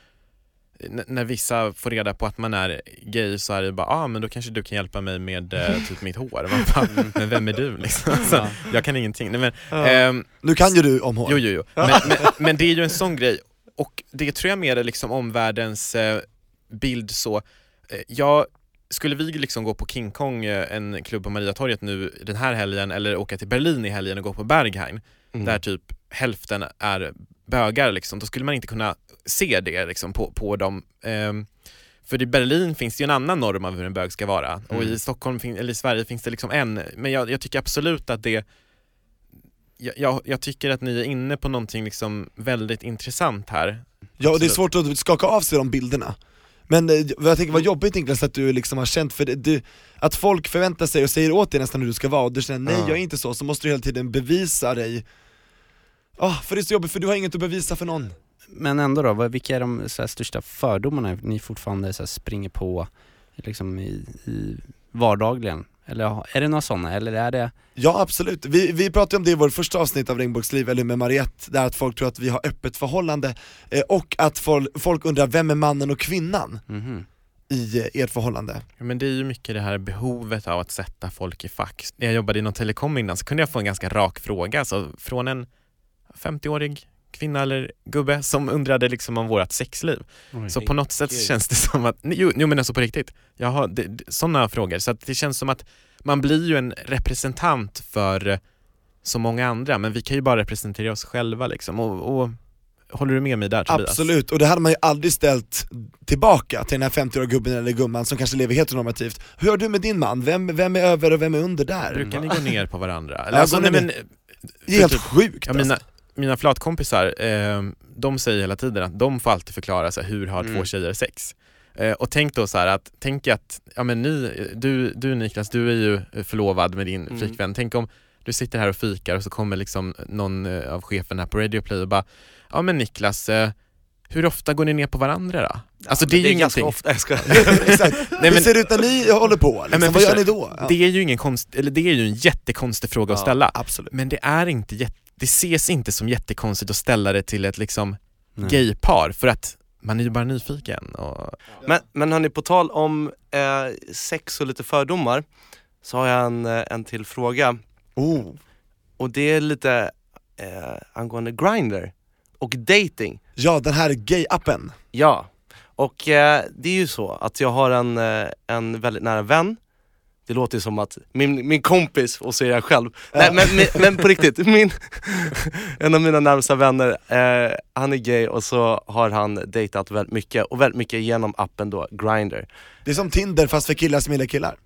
n- när vissa får reda på att man är gay så är det bara, ah men då kanske du kan hjälpa mig med eh, typ mitt hår. Vad fan, men vem är du liksom? Så, jag kan ingenting. Nej, men, Ja. ehm, Nu kan ju du om hår. Jo, jo, jo. Men, men, men det är ju en sån grej, och det tror jag mer är liksom omvärldens eh, bild så. Eh, jag, skulle vi liksom gå på King Kong, eh, en klubb på Mariatorget nu den här helgen, eller åka till Berlin i helgen och gå på Berghain, Mm. där typ hälften är bögar liksom, då skulle man inte kunna se det liksom på, på dem. Ehm, för i Berlin finns det ju en annan norm av hur en bög ska vara, och Mm. i Stockholm, eller i Sverige finns det liksom en, men jag, jag tycker absolut att det jag, jag, jag tycker att ni är inne på någonting liksom väldigt intressant här. Ja och det är Absolut. svårt att skaka av sig de bilderna Men eh, jag tänker vad jobbigt Niklas att du liksom har känt, för det, du, att folk förväntar sig och säger åt dig nästan hur du ska vara och du känner nej Ja. jag är inte så, så måste du hela tiden bevisa dig Ah, för det är så jobbigt för du har inget att bevisa för någon Men ändå då, vilka är de så här, största fördomarna ni fortfarande så här, springer på liksom i, i vardagligen? Eller är det några sådana, eller är det Ja absolut, vi, vi pratade om det i vårt första avsnitt av Regnbågsliv, eller med Mariette, där att folk tror att vi har öppet förhållande eh, och att folk, folk undrar vem är mannen och kvinnan Mhm. i eh, ert förhållande? Ja, men det är ju mycket det här behovet av att sätta folk i fack. När jag jobbade inom telekom innan så kunde jag få en ganska rak fråga, alltså från en 50-årig kvinna eller gubbe som undrade liksom om vårt sexliv. Oj, så på något sätt herregud. känns det som att, jo, jo men alltså på riktigt, jag har sådana frågor, så att det känns som att man blir ju en representant för så många andra, men vi kan ju bara representera oss själva liksom. Och, och håller du med mig där Tobias? Absolut, och det hade man ju aldrig ställt tillbaka till den här 50-åriga gubben eller gumman som kanske lever heteronormativt. Hur gör du med din man? Vem, vem är över och vem är under där? Brukar ni gå ner på varandra? Ja, går ni nej, men, Det är helt för sjukt ja, mina, alltså. Mina flatkompisar, eh, de säger hela tiden att de får alltid förklara så här, hur har två Mm. tjejer sex? Eh, och tänk då så här att, tänk att, ja men ni, du, du Niklas, du är ju förlovad med din Mm. flickvän, tänk om du sitter här och fikar och så kommer liksom någon eh, av cheferna på Radio Play och bara, ja men Niklas, eh, hur ofta går ni ner på varandra då? Alltså det är ju ganska ingenting. ofta, jag ska Exakt. Nej, Hur men- ser det ut när ni håller på? Liksom? Ja, men Vad gör ni då? Ja. Det är ju ingen konst, eller det är ju en jättekonstig fråga att Ja, ställa. Absolut. Men det är inte jätte, det ses inte som jättekonstigt att ställa det till ett liksom Nej. gaypar för att man är ju bara nyfiken och Men, men hörni, på tal om eh, sex och lite fördomar så har jag en, eh, en till fråga Oh. och det är lite eh, angående Grindr och dating. Ja, den här gay-appen. Ja, och eh, det är ju så att jag har en, eh, en väldigt nära vän det låter som att min, min kompis, och så är jag själv. Nej men, men, men på riktigt, min, en av mina närmsta vänner, eh, han är gay och så har han dejtat väldigt mycket, och väldigt mycket genom appen då, Grindr. Det är som Tinder fast för killar som gillar killar.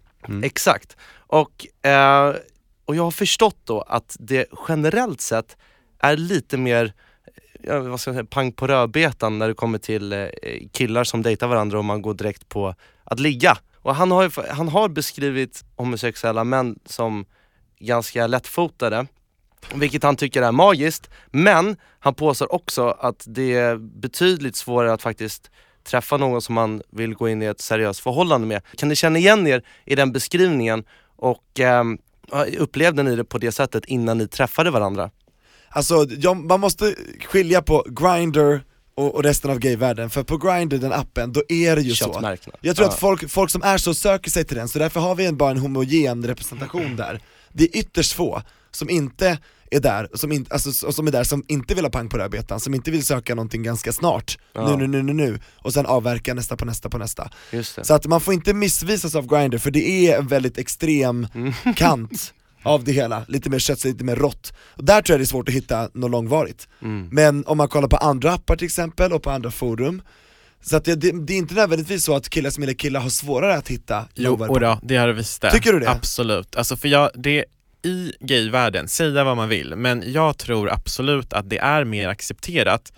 Exakt. Och, eh, och jag har förstått då att det generellt sett är lite mer ja, vad ska jag säga, pang på rödbetan när det kommer till eh, killar som dejtar varandra och man går direkt på att ligga. Och han har, ju, han har beskrivit homosexuella män som ganska lättfotade, vilket han tycker är magiskt. Men han påstår också att det är betydligt svårare att faktiskt träffa någon som man vill gå in i ett seriöst förhållande med. Kan ni känna igen er i den beskrivningen och eh, upplevde ni det på det sättet innan ni träffade varandra? Alltså, jag, man måste skilja på Grindr och, och resten av gayvärlden, för på Grindr, den appen, då är det ju så. Jag tror att folk, folk som är så söker sig till den, så därför har vi en, bara en homogen representation där Det är ytterst få som inte är där, som, in, alltså, som är där som inte vill ha pang på rödbetan, som inte vill söka någonting ganska snart, Ja. nu, nu, nu, nu, nu, och sen avverka nästa på nästa på nästa. Så att man får inte missvisas av Grindr för det är en väldigt extrem Mm. kant av det hela, lite mer köttsligt, lite mer rått. Och där tror jag det är svårt att hitta något långvarigt. Mm. Men om man kollar på andra appar till exempel, och på andra forum, så att det, det, är inte nödvändigtvis så att killar som gillar killar har svårare att hitta Jo, då, det har det visst det. Tycker du det? Absolut. Alltså för jag, det, i gayvärlden, säga vad man vill, men jag tror absolut att det är mer accepterat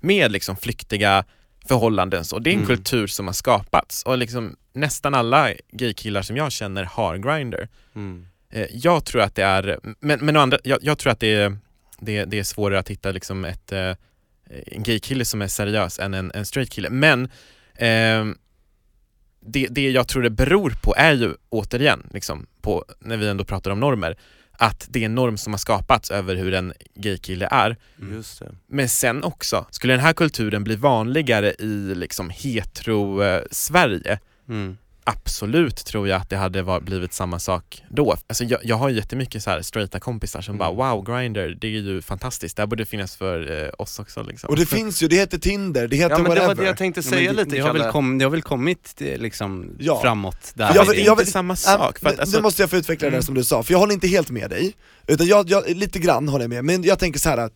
med liksom flyktiga förhållanden så. Det är en Mm. kultur som har skapats och liksom nästan alla gaykillar som jag känner har Grindr. Mm. Eh, Jag tror att det är, men, men andra, jag, jag tror att det är, det, det är svårare att hitta liksom ett, eh, en gaykille som är seriös än en, en straight kille. Men ehm, det, det jag tror det beror på är ju återigen, liksom, på, när vi ändå pratar om normer, att det är en norm som har skapats över hur en gaykille är. Just det. Men sen också, skulle den här kulturen bli vanligare i liksom hetero-Sverige, Mm. Absolut tror jag att det hade var, blivit samma sak då. Alltså jag, jag har jättemycket så här straighta kompisar som bara wow, Grindr, det är ju fantastiskt, det här borde finnas för eh, oss också liksom. Och det finns ju, det heter Tinder, det heter Ja men det whatever. var det jag tänkte Ja, säga men det, lite det, har väl kom, det har väl kommit eh, liksom Ja. framåt där. Ja, Jag det vill- är jag inte samma Äh, sak. För att, nu- alltså, nu måste jag få utveckla det Mm. som du sa, för jag håller inte helt med dig, utan jag, jag, lite grann håller jag med, men jag tänker så här att,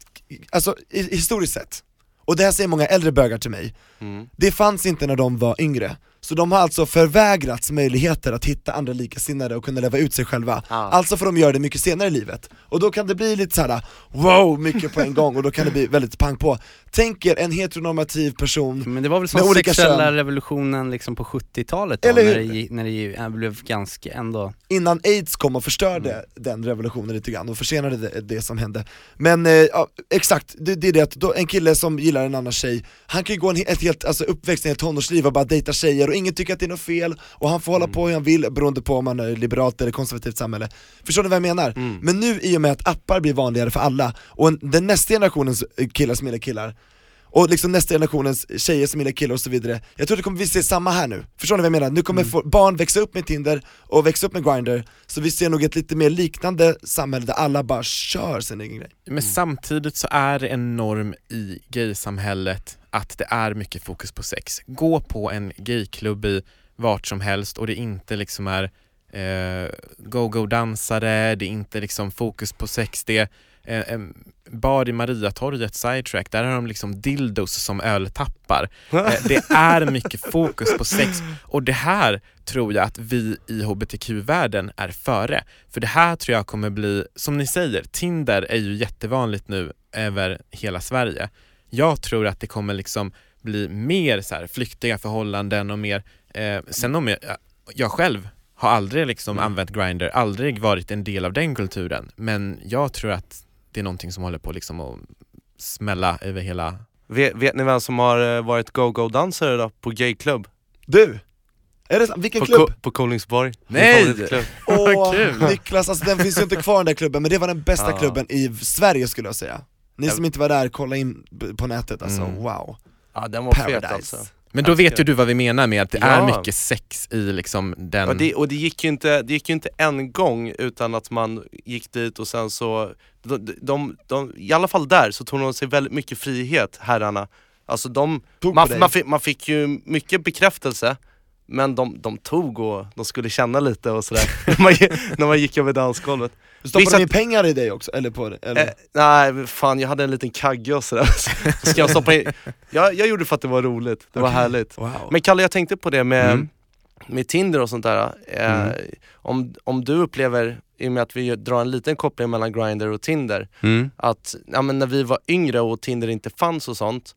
alltså historiskt sett, och det här säger många äldre bögar till mig, Mm. det fanns inte när de var yngre, så de har alltså förvägrats möjligheter att hitta andra likasinnade och kunna leva ut sig själva, Ja. alltså får de göra det mycket senare i livet, och då kan det bli lite så här: wow, mycket på en gång, och då kan det bli väldigt pang på. Tänk er en heteronormativ person Men det var väl som sexuella kön. revolutionen liksom på 70-talet då, Eller hur? när det, när det äh, blev ganska ändå innan aids kom och förstörde Mm. den revolutionen lite grann och försenade det, det som hände. Men eh, ja, exakt, det, det är det att då, en kille som gillar en annan tjej, han kan ju gå en, ett helt, alltså uppväxt i ett tonårsliv och bara dejta tjejer och ingen tycker att det är något fel och han får hålla på hur han vill beroende på om han är liberalt eller konservativt samhälle. Förstår ni vad jag menar? Mm. Men nu i och med att appar blir vanligare för alla och en, den nästa generationens killar som gillar killar och liksom nästa generationens tjejer som gillar killar och så vidare. Jag tror det kommer vi se samma här nu, förstår ni vad jag menar? Nu kommer få, barn växa upp med Tinder och växa upp med Grindr. Så vi ser nog ett lite mer liknande samhälle där alla bara kör sin egen grej. Men samtidigt så är det en norm i gaysamhället att det är mycket fokus på sex. Gå på en gayklubb i vart som helst och det inte liksom är eh, go-go-dansare, det är inte liksom fokus på sex, det är eh, en bar i Mariatorget, sidetrack, där har de liksom dildos som öltappar. Eh, det är mycket fokus på sex och det här tror jag att vi i hbtq-världen är före. För det här tror jag kommer bli, som ni säger, Tinder är ju jättevanligt nu över hela Sverige. Jag tror att det kommer liksom bli mer så här flyktiga förhållanden och mer, eh, sen om jag, jag själv har aldrig liksom använt Grindr, aldrig varit en del av den kulturen, men jag tror att det är någonting som håller på liksom att smälla över hela Vet, vet ni vem som har eh, varit go-go-dansare då på gayklubb? Du! Är det? Vilken På, klubb? Ko- på Kolingsborg Nej! Åh, kul. Niklas, alltså den finns ju inte kvar den där klubben, men det var den bästa Ja. klubben i Sverige skulle jag säga Ni som inte var där, kolla in på nätet alltså, Mm. wow Ja den var fet Paradise. alltså Men då vet ju du vad vi menar med att det Ja. är mycket sex i liksom den... Ja, det, och det gick, ju inte, det gick ju inte en gång utan att man gick dit och sen så, de, de, de, i alla fall där så tog de sig väldigt mycket frihet, herrarna. Alltså de, man, dig. man, fick, man fick ju mycket bekräftelse, men de, de tog och de skulle känna lite och sådär, när, man, gick över dansgolvet. Stoppade Vissa- de in pengar i dig också, eller på det? Eller? Eh, nej fan jag hade en liten kagge och sådär, så ska jag stoppa in, jag, jag gjorde det för att det var roligt, det var Okej. härligt. wow. Men Kalle jag tänkte på det med, Mm. med Tinder och sånt där. Eh, Mm. om, om du upplever, i och med att vi drar en liten koppling mellan Grindr och Tinder, mm. att ja, men när vi var yngre och Tinder inte fanns och sånt,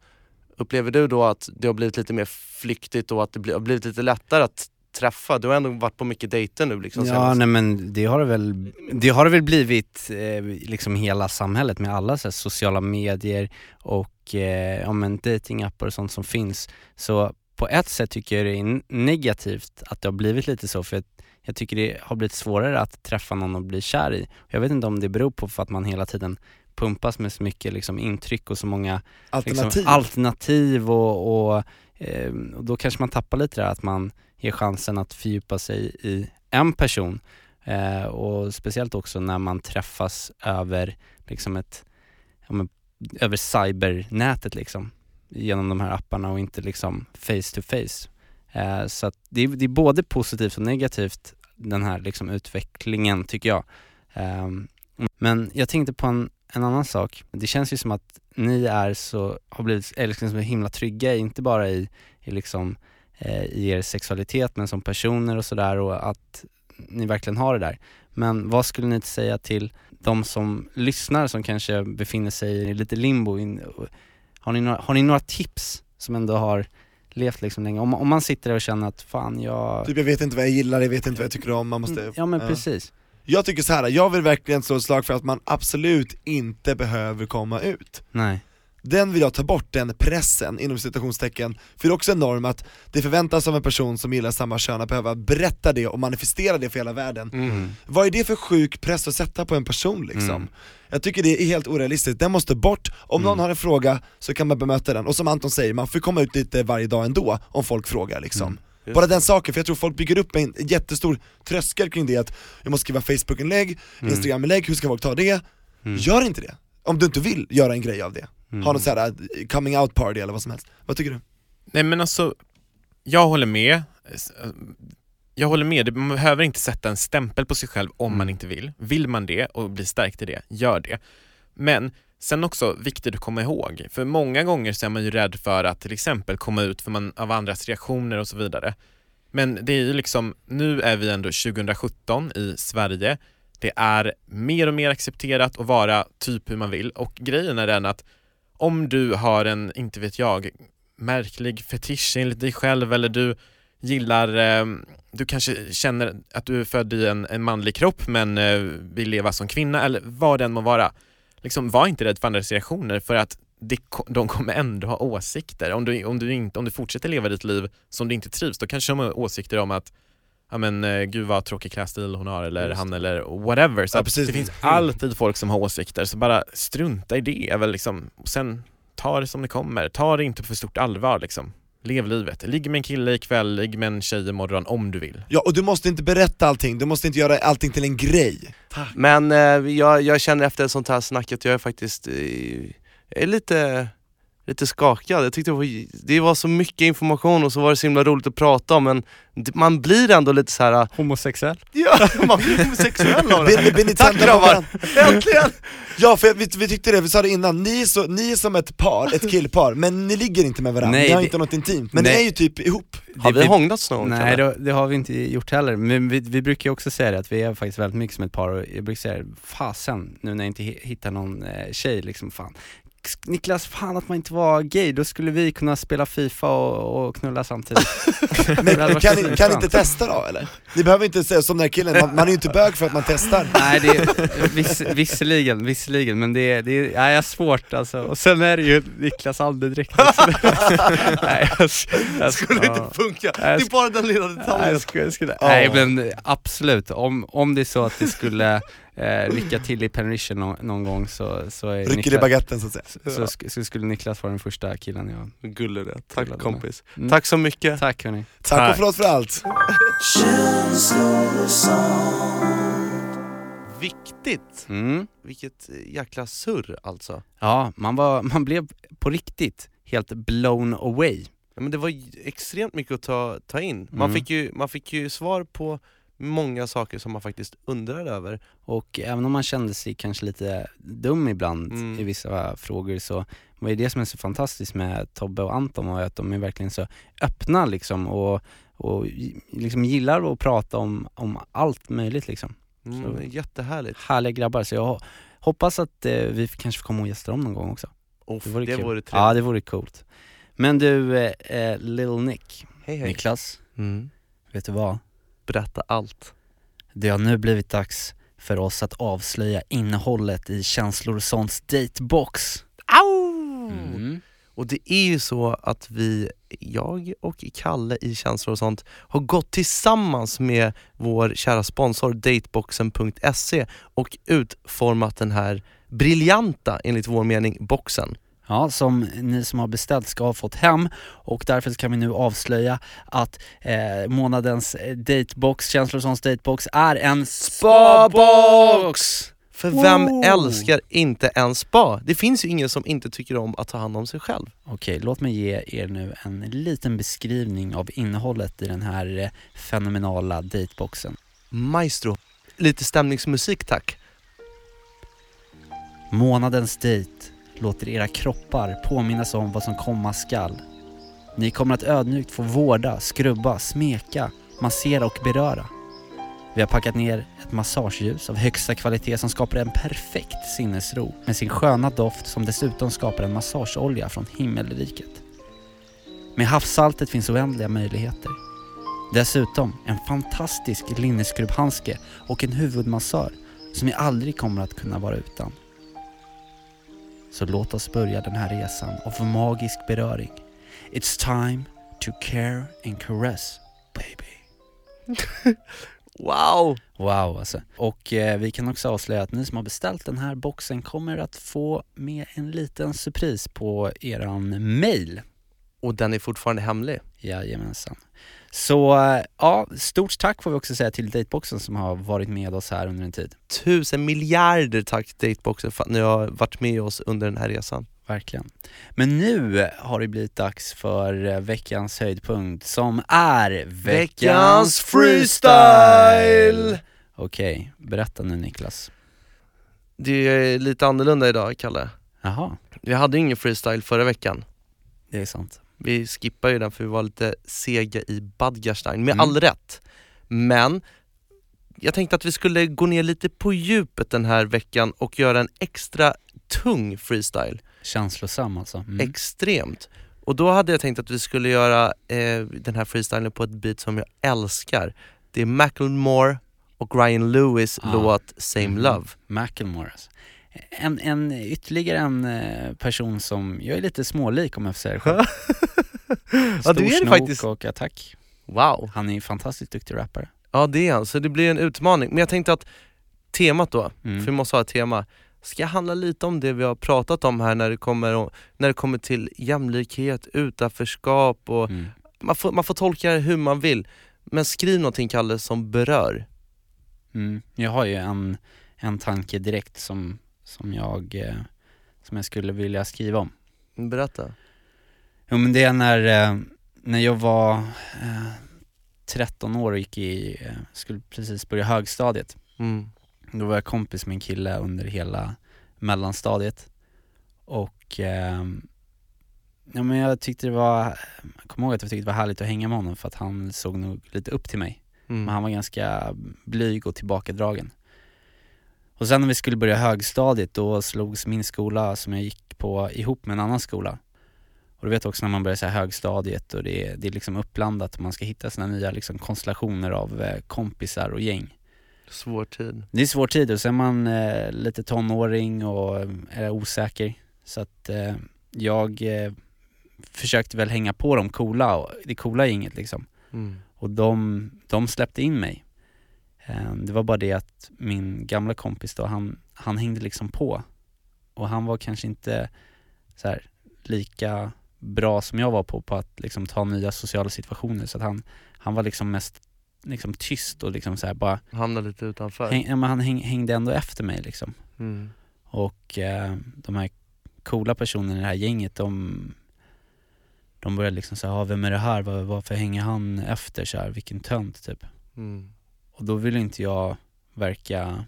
upplever du då att det har blivit lite mer flyktigt och att det har blivit lite lättare att träffa? Du har ändå varit på mycket dejter nu liksom Ja senast. nej men det har det väl, det har det väl blivit eh, liksom hela samhället med alla så här, sociala medier och eh, ja, men datingappar och sånt som finns. Så på ett sätt tycker jag det är negativt att det har blivit lite så för jag, jag tycker det har blivit svårare att träffa någon och bli kär i. Jag vet inte om det beror på för att man hela tiden pumpas med så mycket liksom, intryck och så många Alternativ? liksom, alternativ och, och, eh, och då kanske man tappar lite där att man ger chansen att fördjupa sig i en person eh, och speciellt också när man träffas över liksom ett, ja, men, över cybernätet liksom genom de här apparna och inte liksom face to face. Eh, så att det, är, det är både positivt och negativt den här liksom utvecklingen tycker jag. Ehm, men jag tänkte på en, en annan sak. Det känns ju som att ni är så, har blivit, liksom så himla trygga, inte bara i, i liksom eh, i er sexualitet men som personer och sådär och att ni verkligen har det där. Men vad skulle ni säga till de som lyssnar som kanske befinner sig i lite limbo? In, har, ni några, har ni några tips som ändå har levt liksom länge? Om, om man sitter där och känner att fan jag... Typ jag vet inte vad jag gillar, jag vet inte vad jag tycker om, man måste... Mm, ja men precis. Jag tycker så här. jag vill verkligen slå ett slag för att man absolut inte behöver komma ut. Nej. Den vill jag ta bort, den pressen inom citationstecken, för det är också en norm att det förväntas av en person som gillar samma kön att behöva berätta det och manifestera det för hela världen. Mm. Vad är det för sjuk press att sätta på en person liksom? Mm. Jag tycker det är helt orealistiskt, den måste bort, om någon har en fråga så kan man bemöta den, och som Anton säger, man får komma ut lite varje dag ändå om folk frågar liksom. Just Bara den saken, för jag tror folk bygger upp en jättestor tröskel kring det att jag måste skriva Facebook-inlägg, Mm. Instagram-inlägg, hur ska folk ta det? Mm. Gör inte det, om du inte vill göra en grej av det. Mm. Ha något såhär eh, coming out party eller vad som helst. Vad tycker du? Nej men alltså, jag håller med. Jag håller med, man behöver inte sätta en stämpel på sig själv om man inte vill. Vill man det och blir stärkt i det, gör det. Men sen också viktigt att komma ihåg, för många gånger så är man ju rädd för att till exempel komma ut för man, av andras reaktioner och så vidare. Men det är ju liksom, nu är vi ändå 2017 i Sverige. Det är mer och mer accepterat att vara typ hur man vill och grejen är den att om du har en, inte vet jag, märklig fetisch enligt dig själv eller du gillar, eh, du kanske känner att du är född i en, en manlig kropp men eh, vill leva som kvinna eller vad den må vara. Liksom, var inte rädd för andras reaktioner för att det, de kommer ändå ha åsikter. Om du, om, du inte, om du fortsätter leva ditt liv som du inte trivs, då kanske de har åsikter om att ja men eh, gud vad tråkig klädstil hon har eller han eller whatever. Så Ja, det finns alltid folk som har åsikter, så bara strunta i det väl liksom. Och sen ta det som det kommer, ta det inte på för stort allvar liksom. Lev livet. Ligg med en kille ikväll, ligg med en tjej imorgon om du vill. Ja, och du måste inte berätta allting, du måste inte göra allting till en grej. Men eh, jag, jag känner efter ett sånt här snack att jag är faktiskt eh, är lite, lite skakad. Jag tyckte det var, det var så mycket information och så var det så himla roligt att prata om men det- man blir ändå lite så här. Homosexuell? Ja, man blir homosexuell av det. Tack grabbar! Äntligen! Ja, för vi, vi tyckte det, vi sa det innan, ni är, så, ni är som ett par, ett killpar, men ni ligger inte med varandra, Nej, ni har det- inte något intimt, men Nej. ni är ju typ ihop. Har vi hånglats någon gång, Nej det, det har vi inte gjort heller, men vi, vi brukar ju också säga det att vi är faktiskt väldigt mycket som ett par och jag brukar säga fasen nu när jag inte hi- hittar någon eh, tjej liksom, fan Niklas, fan att man inte var gay, då skulle vi kunna spela FIFA och, och knulla samtidigt Men kan, ni, kan ni inte testa då eller? Ni behöver inte säga som den här killen, man, man är ju inte bög för att man testar. Nej det är, viss, visserligen, visserligen, men det är, det är, nej, har svårt alltså. Och sen är det ju Niklas andedräkt nej, jag, jag, skulle inte funka, det är bara den lilla Nej, detaljen. jag skulle, jag skulle, Ja. nej men absolut, om, om det är så att det skulle eh, rycka till i Penrition någon, någon gång så, så är Rycker i Niklas, baguetten så att säga. så, så, sk- så skulle Niklas vara den första killen jag Gullig det. Tack kompis. Mm. Tack så mycket. Tack hörni. Tack och förlåt för allt. Viktigt! Mm. Vilket jäkla surr alltså. Ja, man, var, man blev på riktigt helt blown away. Ja, men det var ju extremt mycket att ta, ta in. Man, Mm. fick ju, man fick ju svar på många saker som man faktiskt undrade över. Och även om man kände sig kanske lite dum ibland Mm. i vissa frågor så var det det som är så fantastiskt med Tobbe och Anton och att de är verkligen så öppna liksom och, och liksom gillar att prata om, om allt möjligt liksom. Mm, Så- jättehärligt. Härliga grabbar, så jag ho- hoppas att eh, vi kanske får komma och gästa dem någon gång också. Off, det kul. vore trevligt. Ja det vore coolt. Men du, eh, eh, Lil Nick, Hej hej. Niklas, Mm. vet du vad? Berätta allt. Det har nu blivit dags för oss att avslöja innehållet i Känslor och sånts datebox. Au! Mm. Och det är ju så att vi, jag och Kalle i Känslor och sånt, har gått tillsammans med vår kära sponsor dateboxen.se och utformat den här briljanta, enligt vår mening, boxen. Ja, som ni som har beställt ska ha fått hem och därför kan vi nu avslöja att eh, månadens eh, datebox, sånts datebox, är en spabox! För vem Wow. älskar inte en spa? Det finns ju ingen som inte tycker om att ta hand om sig själv. Okej, låt mig ge er nu en liten beskrivning av innehållet i den här eh, fenomenala dateboxen. Maestro, lite stämningsmusik tack. Månadens dejt låter era kroppar påminnas om vad som komma skall. Ni kommer att ödmjukt få vårda, skrubba, smeka, massera och beröra. Vi har packat ner ett massageljus av högsta kvalitet som skapar en perfekt sinnesro med sin sköna doft som dessutom skapar en massageolja från himmelriket. Med havssaltet finns oändliga möjligheter. Dessutom en fantastisk linneskrubbhandske och en huvudmassör som ni aldrig kommer att kunna vara utan. Så låt oss börja den här resan av magisk beröring. It's time to care and caress, baby. Wow! Wow alltså. Och eh, vi kan också avslöja att ni som har beställt den här boxen kommer att få med en liten surpris på eran mail. Och den är fortfarande hemlig. Jajamensan. Så ja, stort tack får vi också säga till Dateboxen som har varit med oss här under en tid. Tusen miljarder tack Dateboxen för att ni har varit med oss under den här resan. Verkligen. Men nu har det blivit dags för eh, veckans höjdpunkt som är Veckans freestyle! Okej, berätta nu Niklas. Det är lite annorlunda idag Kalle. Jaha, Vi hade ingen freestyle förra veckan. det är sant. Vi skippar ju den för vi var lite sega i Badgerstein, med Mm. all rätt. Men jag tänkte att vi skulle gå ner lite på djupet den här veckan och göra en extra tung freestyle. Känslosam alltså. Mm. Extremt. Och då hade jag tänkt att vi skulle göra eh, den här freestylen på ett beat som jag älskar. Det är Macklemore och Ryan Lewis Ah. låt Same Mhm. Love. Macklemore alltså. En, en, ytterligare en eh, person som jag är lite smålik om jag får säga det själv. Ja, du är det faktiskt. och attack. Wow. Han är en fantastiskt duktig rappare. Ja det är han, så det blir en utmaning. Men jag tänkte att temat då, Mm. för vi måste ha ett tema, ska handla lite om det vi har pratat om här när det kommer, när det kommer till jämlikhet, utanförskap och Mm. man, får, man får tolka det hur man vill. Men skriv någonting Kalle som berör. Mm. Jag har ju en, en tanke direkt som, som, jag, eh, som jag skulle vilja skriva om. Berätta. Jo men det är när, eh, när jag var eh, 13 år och gick i, eh, skulle precis börja högstadiet. Mm. Då var jag kompis med en kille under hela mellanstadiet och ehm, ja men jag tyckte det var, jag kommer ihåg att jag tyckte det var härligt att hänga med honom för att han såg nog lite upp till mig. Mm. Men han var ganska blyg och tillbakadragen. Och sen när vi skulle börja högstadiet då slogs min skola som jag gick på ihop med en annan skola. Och du vet också när man börjar här högstadiet och det är, det är liksom uppblandat och man ska hitta sina nya liksom konstellationer av eh, kompisar och gäng. Svår tid. Det är svår tid och så är man eh, lite tonåring och eh, är osäker. Så att eh, jag eh, försökte väl hänga på de coola, det coola gänget liksom. Mm. Och de, de släppte in mig. Eh, det var bara det att min gamla kompis då, han, han hängde liksom på. Och han var kanske inte så här, lika bra som jag var på, på att liksom ta nya sociala situationer. Så att han, han var liksom mest liksom tyst och liksom så här bara Hamnar lite utanför. Häng, ja, men han häng, hängde ändå efter mig liksom. Mm. Och eh, de här coola personerna i det här gänget, de, de började liksom säga, ah, vem är det här? Var, varför hänger han efter så här? Vilken tönt typ. Mm. Och då ville inte jag verka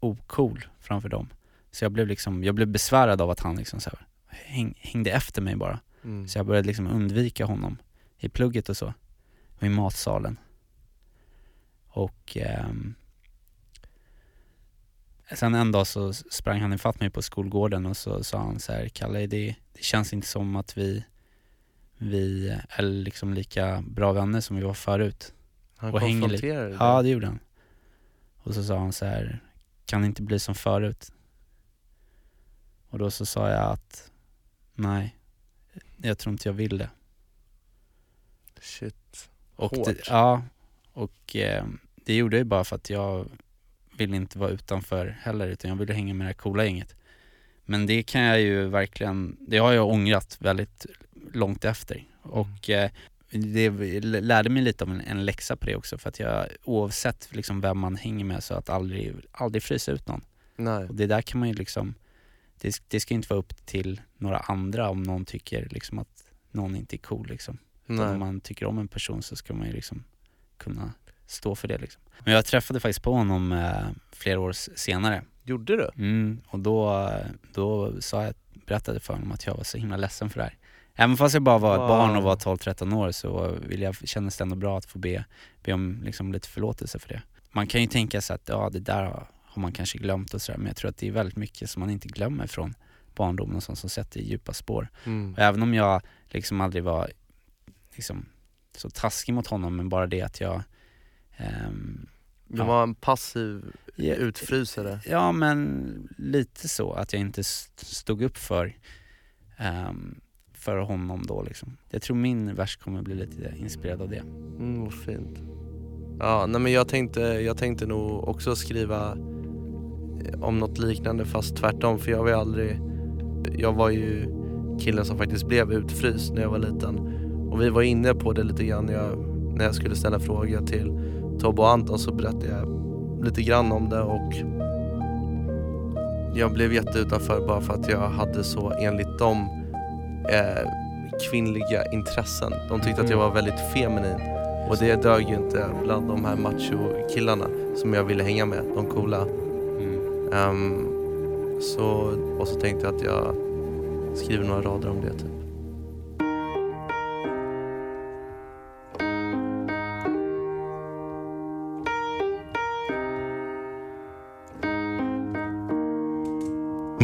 ocool framför dem. Så jag blev liksom, jag blev besvärad av att han liksom så här, häng, hängde efter mig bara. Mm. Så jag började liksom undvika honom i plugget och så. Och i matsalen. Och ehm, sen en dag så sprang han ifatt mig på skolgården och så sa han så här, Kalle det, det känns inte som att vi, vi är liksom lika bra vänner som vi var förut. Han och hänger lite- konfronterade dig? Ja det gjorde han. Och så sa han så här, kan det inte bli som förut? Och då så sa jag att nej, jag tror inte jag vill det. Shit. Och Hårt. det, ja, och eh, det gjorde jag ju bara för att jag ville inte vara utanför heller utan jag ville hänga med det här coola gänget. Men det kan jag ju verkligen, det har jag ångrat väldigt långt efter. Och eh, det lärde mig lite av en, en läxa på det också för att jag oavsett liksom vem man hänger med så att aldrig, aldrig frysa ut någon. Nej. Och det där kan man ju liksom, det, det ska inte vara upp till några andra om någon tycker liksom att någon inte är cool liksom. Utan om man tycker om en person så ska man ju liksom kunna stå för det liksom. Men jag träffade faktiskt på honom eh, flera år senare Gjorde du? Mm, och då, då sa jag, berättade för honom att jag var så himla ledsen för det här. Även fast jag bara var ett Wow. barn och var 12-13 år så vill jag, kändes det ändå bra att få be, be om liksom lite förlåtelse för det. Man kan ju tänka sig att ja, det där har, man kanske glömt och sådär men jag tror att det är väldigt mycket som man inte glömmer från barndomen och sånt som sätter djupa spår. Mm. Och även om jag liksom aldrig var liksom, så taskig mot honom men bara det att jag ehm, Du ja. var en passiv Ja. utfrysare. Ja men lite så, att jag inte st- stod upp för, ehm, för honom då liksom. Jag tror min vers kommer bli lite inspirerad av det. Mm, vad fint. Ja, nej men jag tänkte, jag tänkte nog också skriva eh, om något liknande fast tvärtom för jag var ju aldrig, jag var ju killen som faktiskt blev utfryst när jag var liten. Och vi var inne på det lite grann när jag, när jag skulle ställa fråga till Tobbe och Anton så berättade jag lite grann om det och jag blev jätteutanför bara för att jag hade så enligt dem eh, kvinnliga intressen. De tyckte att jag var väldigt feminin och det dög ju inte bland de här macho-killarna som jag ville hänga med, de coola. Ehm, så, och så tänkte jag att jag skriver några rader om det typ.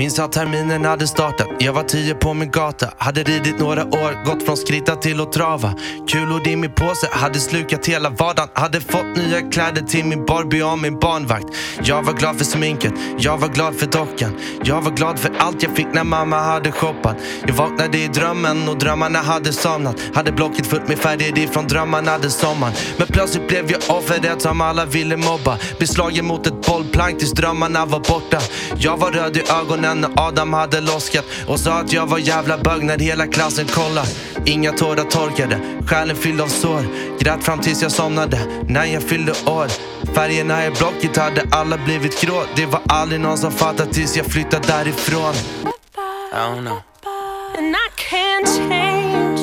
Minns att terminen hade startat, jag var tio på min gata. Hade ridit några år, gått från skritta till att trava. Kulor i min påse, hade slukat hela vardagen. Hade fått nya kläder till min Barbie och min barnvakt. Jag var glad för sminket, jag var glad för dockan. Jag var glad för allt jag fick när mamma hade shoppat. Jag vaknade i drömmen och drömmarna hade somnat. Hade blocket fullt med färger ifrån drömmarna den sommaren. Men plötsligt blev jag offret som alla ville mobba. Beslagen mot ett bollplank tills drömmarna var borta. Jag var röd i ögonen när Adam hade loskat och sa att jag var jävla bög när hela klassen kollade. Inga tårar torkade, själen fylld av sår. Grät fram tills jag somnade när jag fyllde år. Färgerna i blocket hade alla blivit grå. Det var aldrig någon som fattade tills jag flyttade därifrån. I don't know. and I can't change.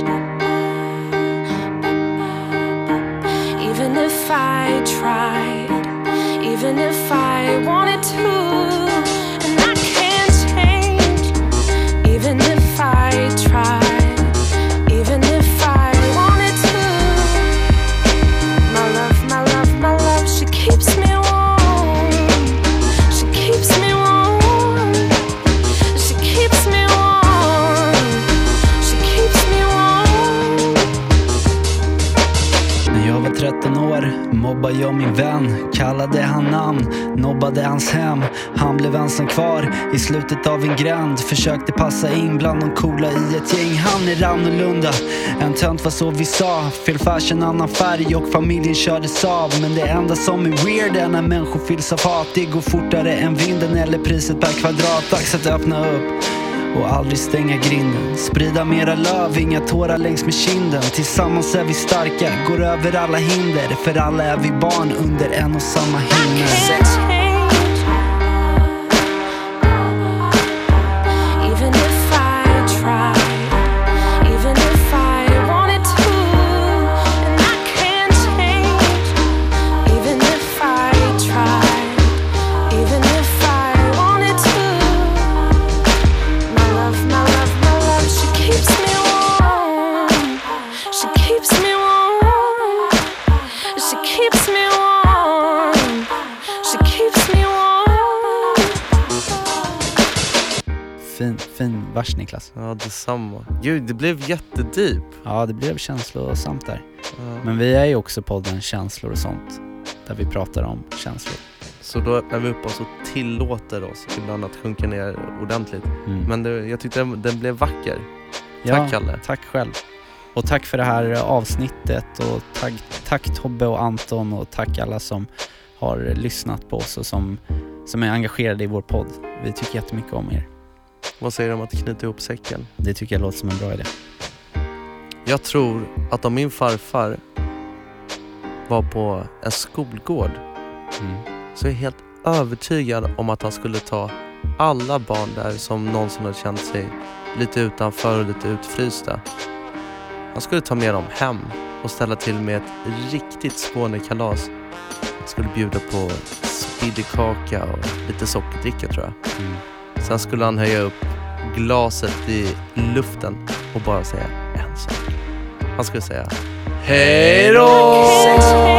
Even if I tried, even if I wanted to, år jag min vän, kallade han namn, nobbade hans hem. Han blev ensam kvar i slutet av en gränd, försökte passa in bland de coola i ett gäng. Han är annorlunda, en tönt var så vi sa. Fel fashion, annan färg och familjen kördes av. Men det enda som är weird är när människor fylls av hat. Det går fortare än vinden eller priset per kvadrat. Dags att öppna upp och aldrig stänga grinden. Sprida mera löv, inga tårar längs med kinden. Tillsammans är vi starka, går över alla hinder. För alla är vi barn under en och samma himmel. Vers Niklas. Ja, detsamma. Gud, det blev jättedeep. Ja, det blev känslosamt där. Ja. Men vi är ju också podden Känslor och sånt. Där vi pratar om känslor. Så då öppnar vi upp oss och tillåter oss ibland att sjunka ner ordentligt. Mm. Men det, jag tyckte den, den blev vacker. Ja, Tack Kalle. Tack själv. Och tack för det här avsnittet och tack, tack Tobbe och Anton och tack alla som har lyssnat på oss och som, som är engagerade i vår podd. Vi tycker jättemycket om er. Vad säger du om att knyta ihop säcken? Det tycker jag låter som en bra idé. Jag tror att om min farfar var på en skolgård Mm. så är jag helt övertygad om att han skulle ta alla barn där som någonsin har känt sig lite utanför och lite utfrysta. Han skulle ta med dem hem och ställa till med ett riktigt Skånekalas. Han skulle bjuda på tiddykaka och lite sockerdricka tror jag. Sen skulle han höja upp glaset i luften och bara säga en sak. Han skulle säga Hej då!